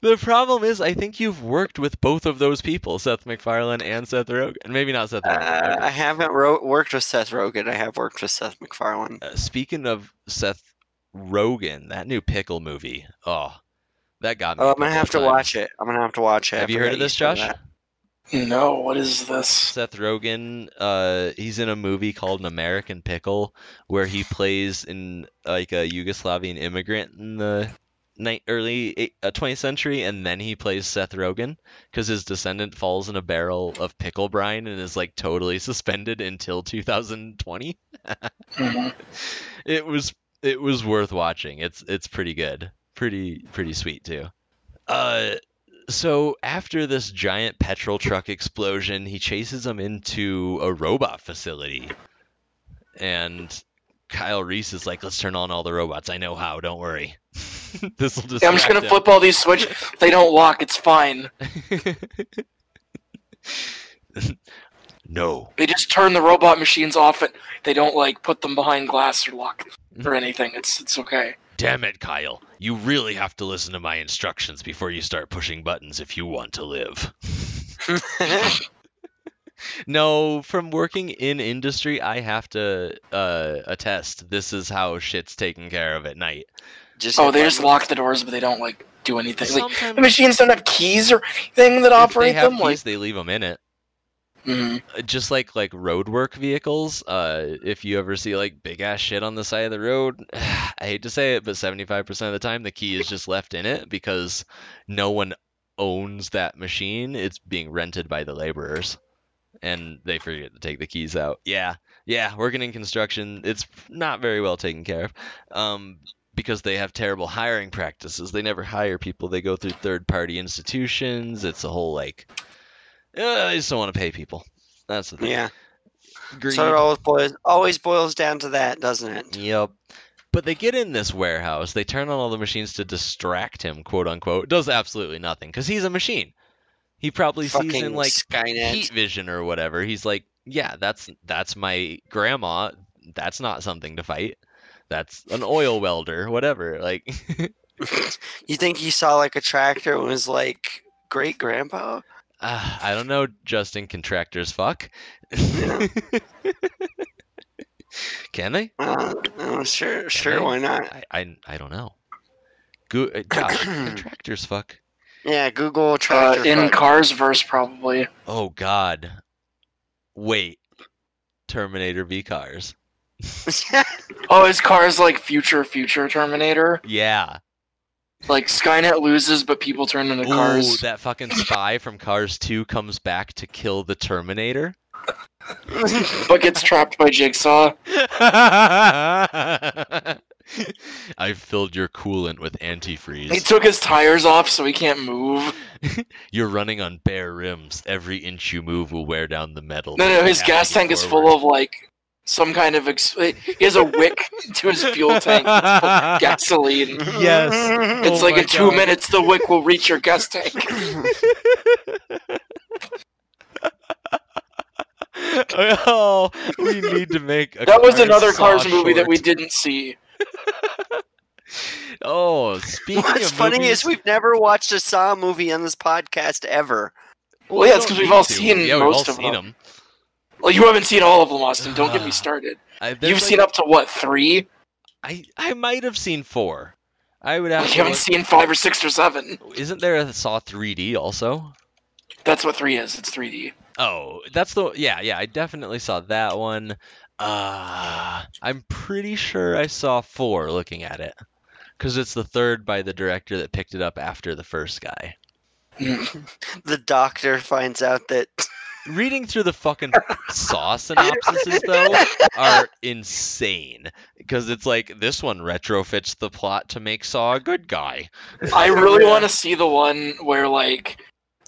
the problem is, I think you've worked with both of those people, Seth MacFarlane and Seth Rogen. Maybe not Seth Rogen. Uh. I haven't wrote, worked with Seth Rogen. I have worked with Seth MacFarlane. Uh, speaking of Seth Rogen, that new pickle movie. Oh, that got me. Oh, a I'm gonna have of to watch it. I'm gonna have to watch it. Have you heard of this, Josh? No, what is this? Seth Rogen, uh, he's in a movie called An American Pickle, where he plays in like a Yugoslavian immigrant in the ni- early eight- uh, 20th century, and then he plays Seth Rogen because his descendant falls in a barrel of pickle brine and is like totally suspended until 2020. Mhm. It was it was worth watching. It's it's pretty good, pretty pretty sweet too. Uh, so after this giant petrol truck explosion, he chases them into a robot facility, and Kyle Reese is like, "Let's turn on all the robots. I know how. Don't worry. this will just." Yeah, I'm just gonna flip all these switch. They don't lock. It's fine. no. They just turn the robot machines off. And they don't like put them behind glass or lock or anything. It's it's okay. Damn it, Kyle. You really have to listen to my instructions before you start pushing buttons if you want to live. No, from working in industry, I have to uh, attest this is how shit's taken care of at night. just Oh, they just buttons. lock the doors, but they don't like do anything. Like the machines don't have keys or anything that if they operate have them. keys, Like, they leave them in it. Mhm. Uh, Just like like roadwork vehicles. Uh, if you ever see like big ass shit on the side of the road, I hate to say it, but 75% of the time the key is just left in it because no one owns that machine. It's being rented by the laborers. And they forget to take the keys out. Yeah, yeah, working in construction, it's not very well taken care of. Um, because they have terrible hiring practices. They never hire people. They go through third party institutions. It's a whole like uh, I just don't want to pay people. That's the thing. Yeah. Greed. So it always boils always boils down to that, doesn't it? Yep. But they get in this warehouse. They turn on all the machines to distract him, quote unquote. Does absolutely nothing because he's a machine. He probably sees in like Skynet. heat vision or whatever. He's like, yeah, that's that's my grandma. That's not something to fight. That's an oil welder, whatever. Like, you think he saw like a tractor and was like, "Great grandpa"? Uh, I don't know. Justin contractors fuck. Can they? Uh, oh, sure, sure, they? why not? I I, I don't know. Go, uh, Josh, contractors fuck. Yeah, Google uh, tractor. in fuck. Cars verse probably. Oh God. Wait. Terminator v Cars. Oh, is Cars like future future Terminator? Yeah. Like Skynet loses, but people turn into Ooh, cars. that fucking spy from Cars 2 comes back to kill the Terminator. but gets trapped by Jigsaw. I've filled your coolant with antifreeze. He took his tires off, so he can't move. You're running on bare rims. Every inch you move will wear down the metal. No, no, his gas tank is full of like some kind of. Ex- he has a wick to his fuel tank. It's full of gasoline. Yes. It's Oh like in two God. minutes, the wick will reach your gas tank. oh, we need to make a That was another Cars movie that we didn't see. Oh, speaking What's of funny movies, is we've never watched a Saw movie on this podcast ever. Well, yeah, it's don't 'cause we've all to. seen yeah, we've most all of seen them. them. Well, you haven't seen all of them, Austin. Don't get me started. I, You've like- seen up to what three? I I might have seen four. I would have. You haven't look- seen five or six or seven. Isn't there a Saw 3D also? That's what three is. It's 3D. Oh, that's the yeah yeah. I definitely saw that one. Uh, I'm pretty sure I saw four looking at it, because it's the third by the director that picked it up after the first guy. The doctor finds out that Reading through the fucking Saw synopsises though are insane because it's like this one retrofits the plot to make Saw a good guy. I really want to see the one where like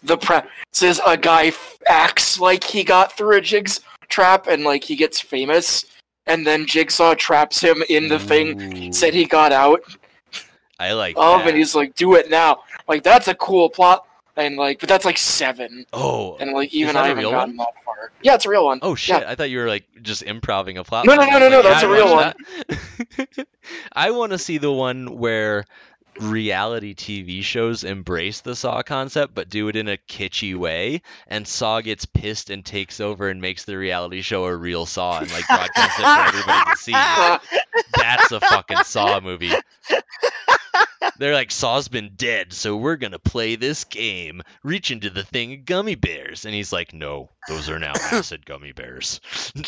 the pre says a guy f- acts like he got through a jigs trap and like he gets famous, and then Jigsaw traps him in the thing. Said he got out I like Oh, that. and he's like, "Do it now!" Like that's a cool plot, and like, but that's like seven, oh, and like even I haven't real gotten that far. Yeah, it's a real one. Oh shit! I thought you were like just improving a plot. No, no, no, no, no, like, that's yeah, a real one. I want to see the one where reality TV shows embrace the Saw concept, but do it in a kitschy way, and Saw gets pissed and takes over and makes the reality show a real Saw and like broadcasts it for everybody to see. That's a fucking Saw movie. They're like, Saw's been dead, so we're gonna play this game. Reach into the thing of gummy bears. And he's like, No, those are now acid gummy bears.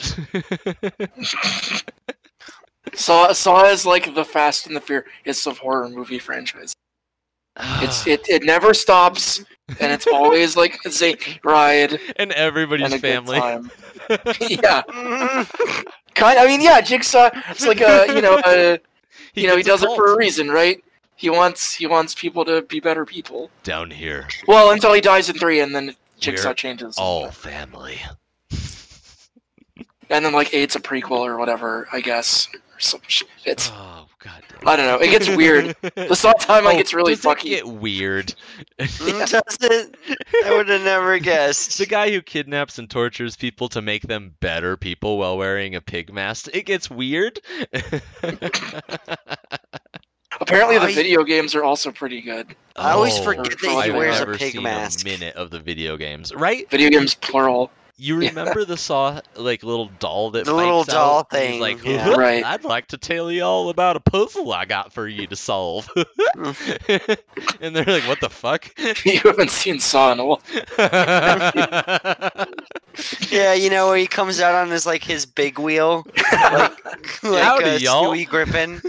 Saw Saw is like the Fast and the Furious of horror movie franchise. It's it, it never stops, and it's always like a same ride and everybody's and a family. good time. yeah, kind. I mean, yeah, Jigsaw. It's like a you know a you know he does it for a reason, right? He wants he wants people to be better people. Down here, Well, until he dies in three, and then Jigsaw We're changes. all family. And then like eight's a prequel or whatever, I guess. Or some shit. It's Oh god damn. I don't know. It gets weird. The Saw timeline gets oh, really Oh, does it get weird. Does it? I would have never guessed. the guy who kidnaps and tortures people to make them better people while wearing a pig mask. It gets weird. Apparently, the I- video games are also pretty good. I always Oh, forget that he wears a pig seen mask. A minute of the video games, right? Video games plural. You Yeah. remember the Saw like little doll that The little doll out thing, Like, yeah. Right. I'd like to tell you all about a puzzle I got for you to solve. and they're like, "What the fuck?" you haven't seen Saw in a while. Yeah, you know where he comes out on his like his big wheel, like, like Howdy, uh, y'all. Stewie Griffin.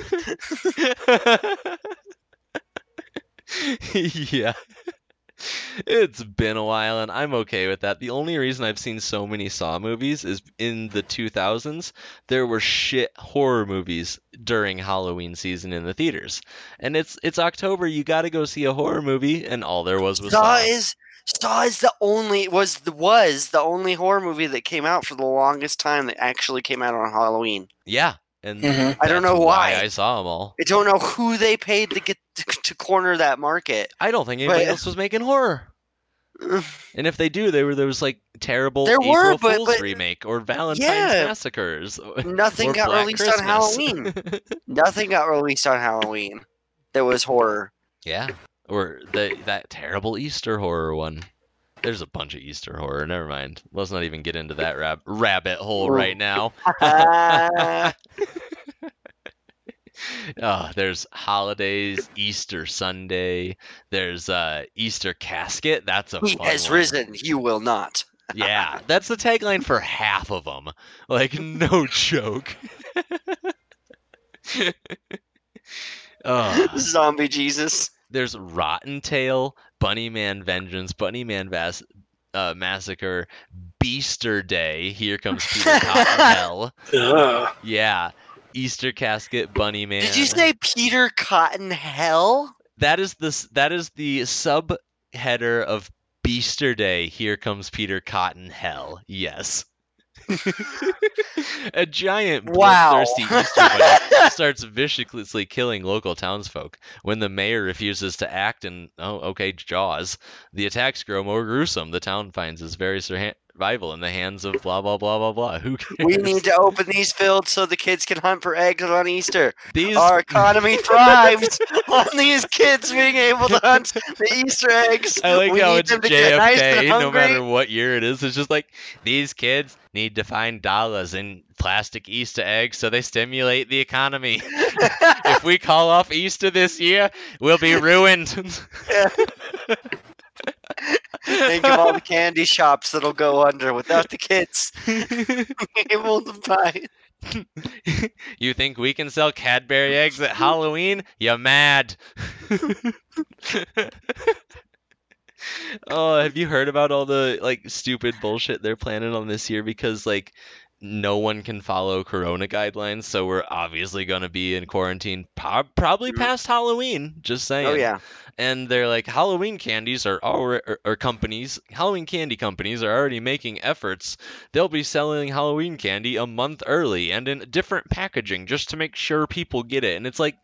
yeah. It's been a while and I'm okay with that. The only reason I've seen so many Saw movies is in the 2000s, there were shit horror movies during Halloween season in the theaters. And it's it's October, you got to go see a horror movie and all there was was Saw Saw. is Saw is the only was the was the only horror movie that came out for the longest time that actually came out on Halloween. Yeah. And Mhm. I don't know why. I saw them all. I don't know who they paid to get to, to corner that market. I don't think anybody But- else was making horror. And if they do, they were there was like terrible There were, April but- Fool's but- remake or Valentine's Yeah. Massacres. Nothing got Black released on Halloween. Nothing got released on Halloween. There was horror. yeah, or the that terrible Easter horror one. There's a bunch of Easter horror. Never mind. Let's not even get into that rab- rabbit hole right now. Oh, there's holidays, Easter Sunday. There's uh Easter casket. That's a he has one. risen. You will not. Yeah, that's the tagline for half of them. Like no joke. Ugh. Zombie Jesus. there's Rotten Tail, Bunny Man Vengeance, Bunny Man Vas- uh, Massacre, Beaster Day. Here comes Peter Cotton Hell. Yeah, Easter Casket, Bunny Man. Did you say Peter Cotton Hell? that is the s- that is the subheader of Beaster Day? Here comes Peter Cotton Hell. Yes. A giant Wow. bloodthirsty Easter bunny starts viciously killing local townsfolk. When the mayor refuses to act and, oh, okay, Jaws, the attacks grow more gruesome. The town finds its very survival in the hands of blah, blah, blah, blah, blah. Who cares? we need to open these fields so the kids can hunt for eggs on Easter. These, Our economy thrives on these kids being able to hunt the Easter eggs. I like we how it's get nice JFK, no matter what year it is. It's just like, these kids need to find dollars in plastic Easter eggs so they stimulate the economy. if we call off Easter this year, we'll be ruined. Think of all the candy shops that'll go under without the kids able to buy. you think we can sell Cadbury eggs at Halloween? You're mad. oh, have you heard about all the like stupid bullshit they're planning on this year? Because like no one can follow corona guidelines, so we're obviously going to be in quarantine probably past Halloween, just oh, saying. Oh yeah. And they're like Halloween candies are already or, er, or er, companies, Halloween candy companies are already making efforts. They'll be selling Halloween candy a month early and in different packaging just to make sure people get it. And it's like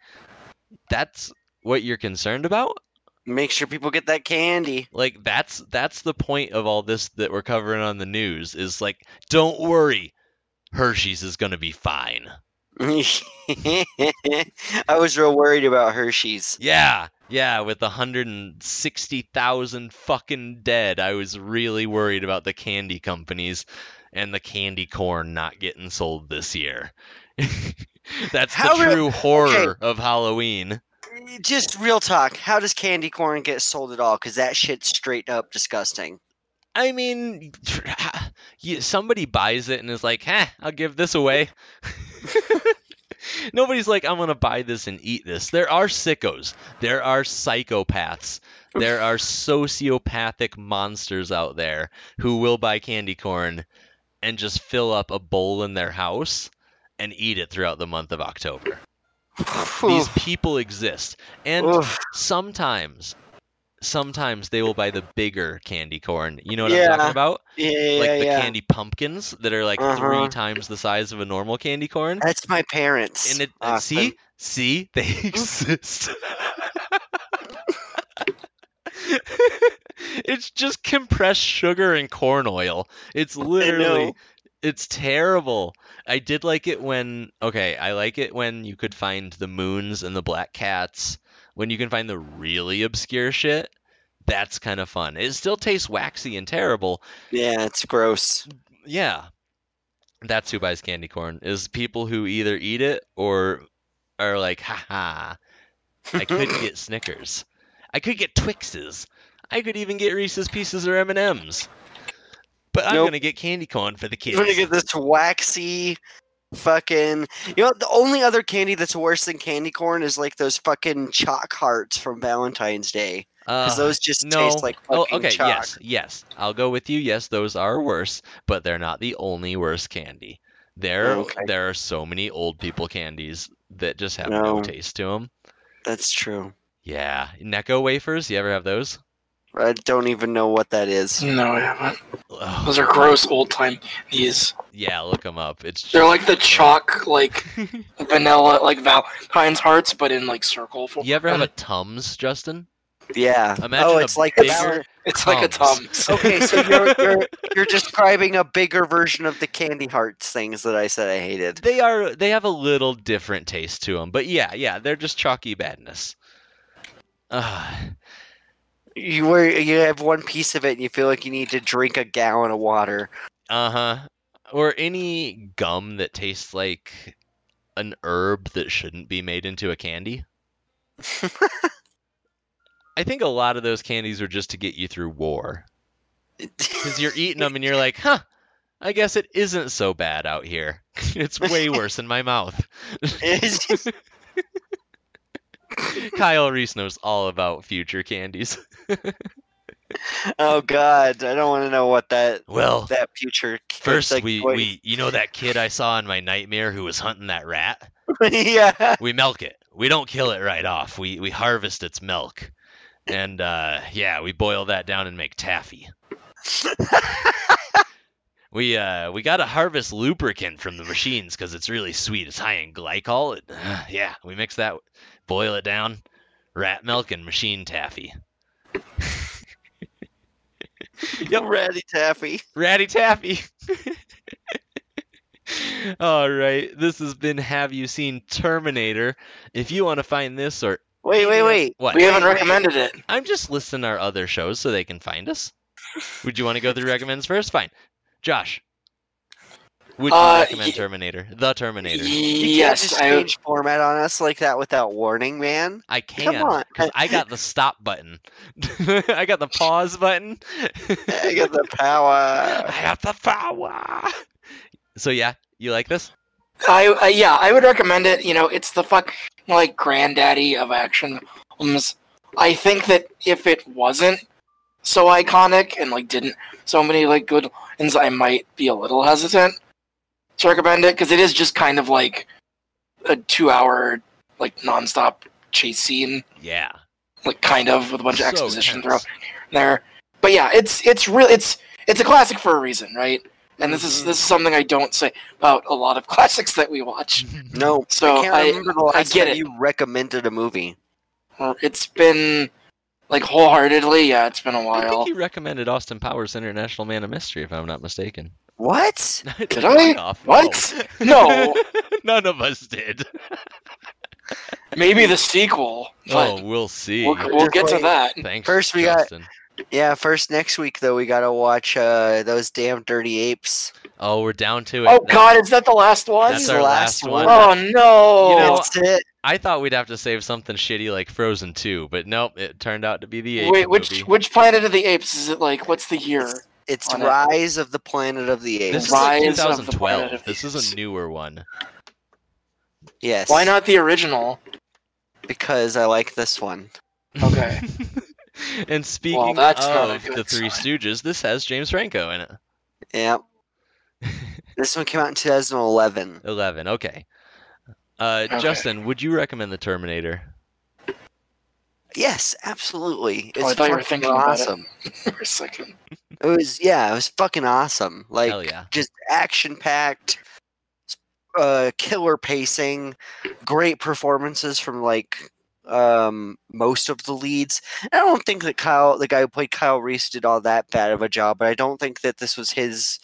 that's what you're concerned about? Make sure people get that candy. Like that's that's the point of all this that we're covering on the news is like don't worry. Hershey's is going to be fine. I was real worried about Hershey's. Yeah. Yeah, with 160,000 fucking dead, I was really worried about the candy companies and the candy corn not getting sold this year. That's How the re- true horror of Halloween. Just real talk. How does candy corn get sold at all? Because that shit's straight up disgusting. I mean, somebody buys it and is like, "Huh, I'll give this away." Nobody's like, "I'm gonna buy this and eat this." There are sickos. There are psychopaths. There are sociopathic monsters out there who will buy candy corn and just fill up a bowl in their house and eat it throughout the month of October. These people exist, and sometimes, sometimes they will buy the bigger candy corn. You know what Yeah. I'm talking about? yeah, yeah, like the yeah. candy pumpkins that are like Uh-huh. three times the size of a normal candy corn. That's my parents. And it Austin. see, see, they exist. it's just compressed sugar and corn oil. It's literally it's terrible. I did like it when okay, I like it when you could find the moons and the black cats. When you can find the really obscure shit, that's kind of fun. It still tastes waxy and terrible, Yeah, it's gross. yeah. That's who buys candy corn is people who either eat it or are like, haha, I could get Snickers. I could get Twixes. I could even get Reese's Pieces or M&Ms. But I'm Nope. going to get candy corn for the kids. I'm gonna get this waxy fucking you know the only other candy that's worse than candy corn is like those fucking chalk hearts from valentine's day because Uh, those just no. taste like Oh, fucking okay, chalk yes, yes. I'll go with you. Yes, those are worse, but they're not the only worst candy. There, Okay. there are so many old people candies that just have no, No. taste to them. that's true Yeah, Necco wafers. You ever have those? I don't even know what that is No, I haven't. Ugh, Those are gross old time. These yeah, look them up. It's they're like the chalk, like vanilla, like Valentine's hearts, but in like circle form. You ever have a Tums, Justin? yeah Imagine oh a it's like bigger- It's like a Tums. Tums. okay so you're, you're you're describing a bigger version of the candy hearts things that i said i hated They are. They have a little different taste to them, but yeah, yeah, they're just chalky badness. Uh, you were you have one piece of it and you feel like you need to drink a gallon of water uh huh. Or any gum that tastes like an herb that shouldn't be made into a candy. I think a lot of those candies are just to get you through war. Because you're eating them and you're like, huh, I guess it isn't so bad out here. it's way worse in my mouth. Kyle Reese knows all about future candies. oh god i don't want to know what that Well, that future first like, we, what- we you know that kid I saw in my nightmare who was hunting that rat? yeah We milk it. We don't kill it right off. We we harvest its milk. And uh yeah, we boil that down and make taffy. We uh we got to harvest lubricant from the machines cuz it's really sweet. It's high in glycol. It, yeah, we mix that boil it down, rat milk and machine taffy. Yep. Ratty Taffy. Ratty Taffy. All right, this has been Have You Seen Terminator? If you want to find this or Wait, wait, wait. what? We haven't recommended it. I'm just listing our other shows so they can find us. Would you want to go through recommends first? Fine. Josh, would you Uh, recommend y- Terminator? The Terminator. You can't Yes, just I, change format on us like that without warning, man. I can Come on. because I got the stop button. I got the pause button. I got the power. I got the power. So yeah, you like this? I, I yeah, I would recommend it. You know, it's the fuck like granddaddy of action films. I think that if it wasn't so iconic and like didn't so many like good ones, I might be a little hesitant to recommend it because it is just kind of like a two-hour like nonstop chase scene, Yeah. like kind of with a bunch of So exposition tense. throughout there. But yeah, it's it's real. It's it's a classic for a reason, right? And this is this is something I don't say about a lot of classics that we watch. No, So I can't I- remember the last get time it. you recommended a movie. Uh, It's been like wholeheartedly, yeah, it's been a while. think you recommended Austin Powers International Man of Mystery, if I'm not mistaken. What? Did I? What? No. None of us did. Maybe the sequel. Oh, we'll see. we'll, we'll get to Wait. that. Thanks. First we got- Justin. Yeah, first next week though we gotta watch uh, those damn dirty apes. Oh, we're down to it. Oh That- God, is that the last one? That's the our last last one. one. Oh no! You know, That's it. I thought we'd have to save something shitty like Frozen 2, but nope, it turned out to be the ape Wait, which movie. which Planet of the Apes is it? Like, what's the year? It's, it's on it. Rise of the Planet of the Apes. This is like Rise of the Planet 2012. This is a newer one. yes. Why not the original? Because I like this one. Okay. and speaking that's of the Three sign. Stooges, this has James Franco in it. Yeah. this one came out in 2011. 11. Okay. Uh, Okay. Justin, would you recommend The Terminator? Yes, absolutely. It's Oh, I thought you were fucking thinking about it. awesome. For a second. It was yeah, it was fucking awesome. Like yeah. just action packed, uh, killer pacing, great performances from like um most of the leads. I don't think that Kyle, the guy who played Kyle Reese, did all that bad of a job, but I don't think that this was his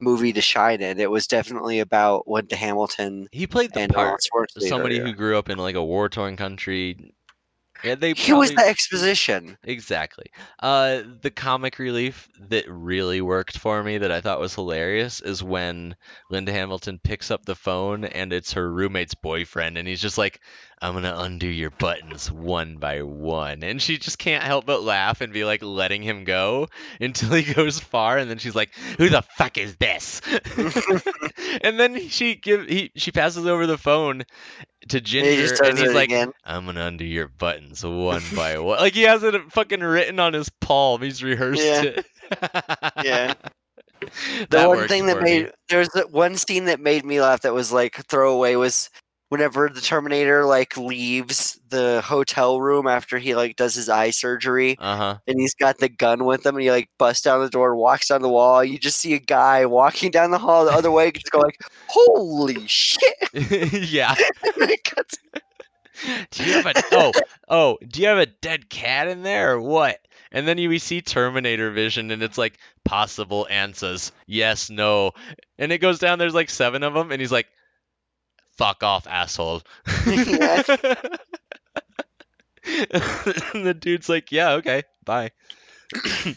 movie to shine in. It was definitely about Linda Hamilton He played the and part. Somebody who grew up in like a war torn country. Yeah, they he was the exposition. Exactly. Uh, the comic relief that really worked for me that I thought was hilarious is when Linda Hamilton picks up the phone and it's her roommate's boyfriend, and he's just like, I'm gonna undo your buttons one by one. And she just can't help but laugh and be like letting him go until he goes far, and then she's like, Who the fuck is this? and then she give he she passes over the phone to Ginger, he and he's like, again. I'm gonna undo your buttons one by one. Like he has it fucking written on his palm. He's rehearsed Yeah. it. Yeah. That one thing that for me. made there's the one scene that made me laugh that was like throwaway was whenever the Terminator like leaves the hotel room after he like does his eye surgery Uh and he's got the gun with him and he like busts down the door, walks down the wall. You just see a guy walking down the hall the other way, just go like, "Holy shit!" yeah. Do you have a oh oh? Do you have a dead cat in there or what? And then you we see Terminator vision, and it's like possible answers, yes, no, and it goes down. There's like seven of them, and he's like, "Fuck off, asshole." Yeah. and the dude's like, "Yeah, okay, bye."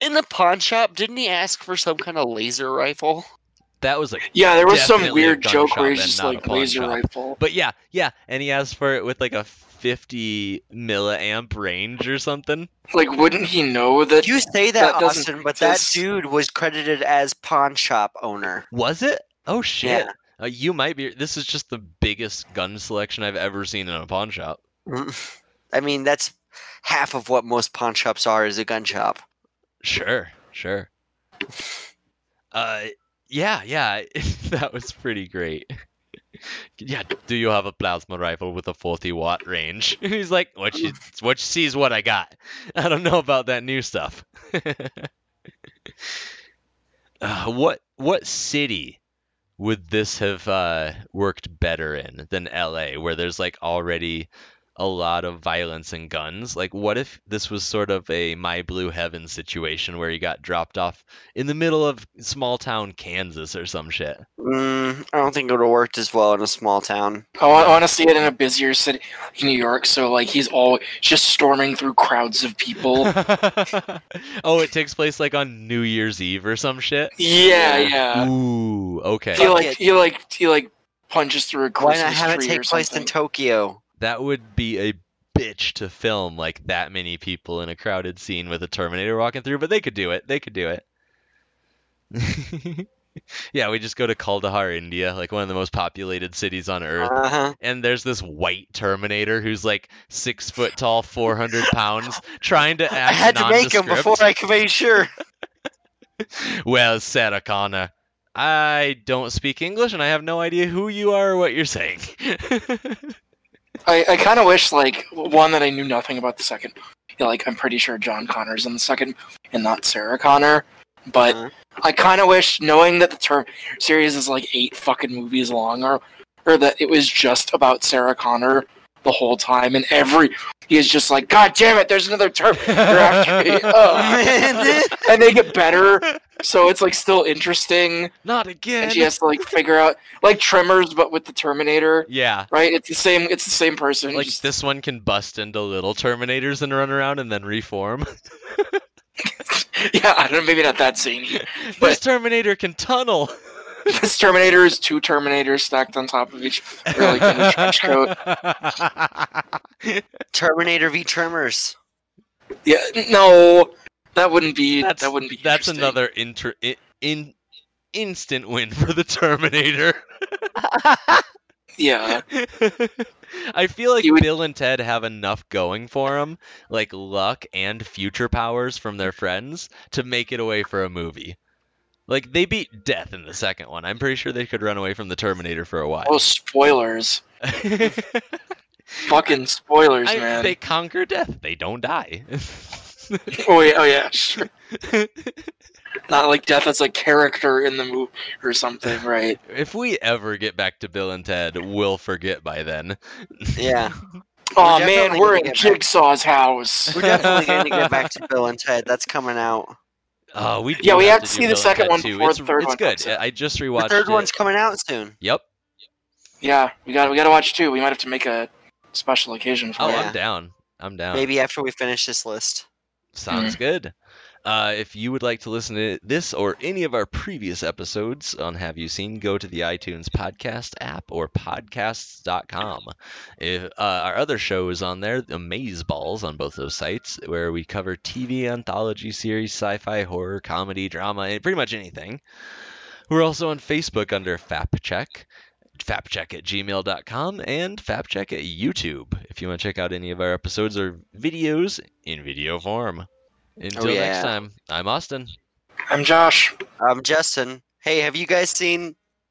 In the pawn shop, didn't he ask for some kind of laser rifle? That was like Yeah, there was some weird joke shop where he's just like laser shop. rifle. But yeah, yeah, and he asked for it with like a 50 milliamp range or something. Like, wouldn't he know that? You say that, That Austin, but that dude was credited as pawn shop owner. Was it? Oh shit. Yeah. Uh, you might be. This is just the biggest gun selection I've ever seen in a pawn shop. I mean, that's half of what most pawn shops are is a gun shop. Sure, sure. Uh, yeah, yeah, that was pretty great. Yeah, do you have a plasma rifle with a 40 watt range? He's like, what you, what you see is what I got. I don't know about that new stuff. uh, what what city would this have uh, worked better in than LA, where there's like already a lot of violence and guns? Like, what if this was sort of a My Blue Heaven situation where you got dropped off in the middle of small town Kansas or some shit? Mm, I don't think it would have worked as well in a small town. I want, I want to see it in a busier city, New York. So like he's all just storming through crowds of people. oh, it takes place like on New Year's Eve or some shit. yeah, yeah. Ooh, okay. He like it. he like he like punches through a Christmas Why Christmas not have it take or place in. Tokyo? That would be a bitch to film like that many people in a crowded scene with a Terminator walking through, but they could do it. They could do it. yeah, we just go to Kaldahar, India, like one of the most populated cities on earth. Uh huh. and there's this white Terminator who's like six foot tall, 400 pounds, trying to act I had to make him before I could make sure. Well, Sarah Connor, I don't speak English and I have no idea who you are or what you're saying. I, I kind of wish like one that I knew nothing about the second. Like I'm pretty sure John Connor's in the second and not Sarah Connor. But Uh-huh. I kind of wish knowing that the term series is like eight fucking movies long, or or that it was just about Sarah Connor the whole time, and every he is just like, God damn it, there's another Terminator after me, Ugh." and they get better, so it's like still interesting, Not again. and she has to like figure out like Tremors, but with the Terminator. yeah. Right, it's the same. It's the same person. Like just- this one can bust into little Terminators and run around and then reform. yeah, I don't know, maybe not that zany. this Terminator can tunnel. this Terminator is two Terminators stacked on top of each, really good in a trench coat. Terminator v Tremors. Yeah, no, that wouldn't be. That's that wouldn't be. That's another inter- in, in instant win for the Terminator. Yeah, I feel like would- Bill and Ted have enough going for them, like luck and future powers from their friends, to make it away for a movie. Like they beat Death in the second one. I'm pretty sure they could run away from the Terminator for a while. oh spoilers, fucking spoilers, I- man. they conquer Death. They don't die. Oh yeah, oh yeah, sure. Not like death as a character in the movie or something, right? if we ever get back to Bill and Ted, we'll forget by then. Yeah, Oh We're man, we're in get back- Jigsaw's house. we're definitely going to get back to Bill and Ted. That's coming out. Oh, we Yeah, we have to see the Bill and second one too. before it's, the third it's one good. I just The rewatched third it. one's coming out soon. Yep. Yeah, we got we got to watch two. We might have to make a special occasion for Oh, it. I'm down. I'm down. Maybe after we finish this list. Sounds good. Uh, if you would like to listen to this or any of our previous episodes on Have You Seen, go to the iTunes podcast app or podcasts.com. If, uh, our other show is on there, Amaze Balls, on both those sites, where we cover TV, anthology series, sci fi, horror, comedy, drama, and pretty much anything. We're also on Facebook under FapCheck. Fapcheck at gmail.com and Fapcheck at YouTube if you want to check out any of our episodes or videos in video form. Until oh, next yeah. time, I'm Austin. I'm Josh. I'm Justin, hey, have you guys seen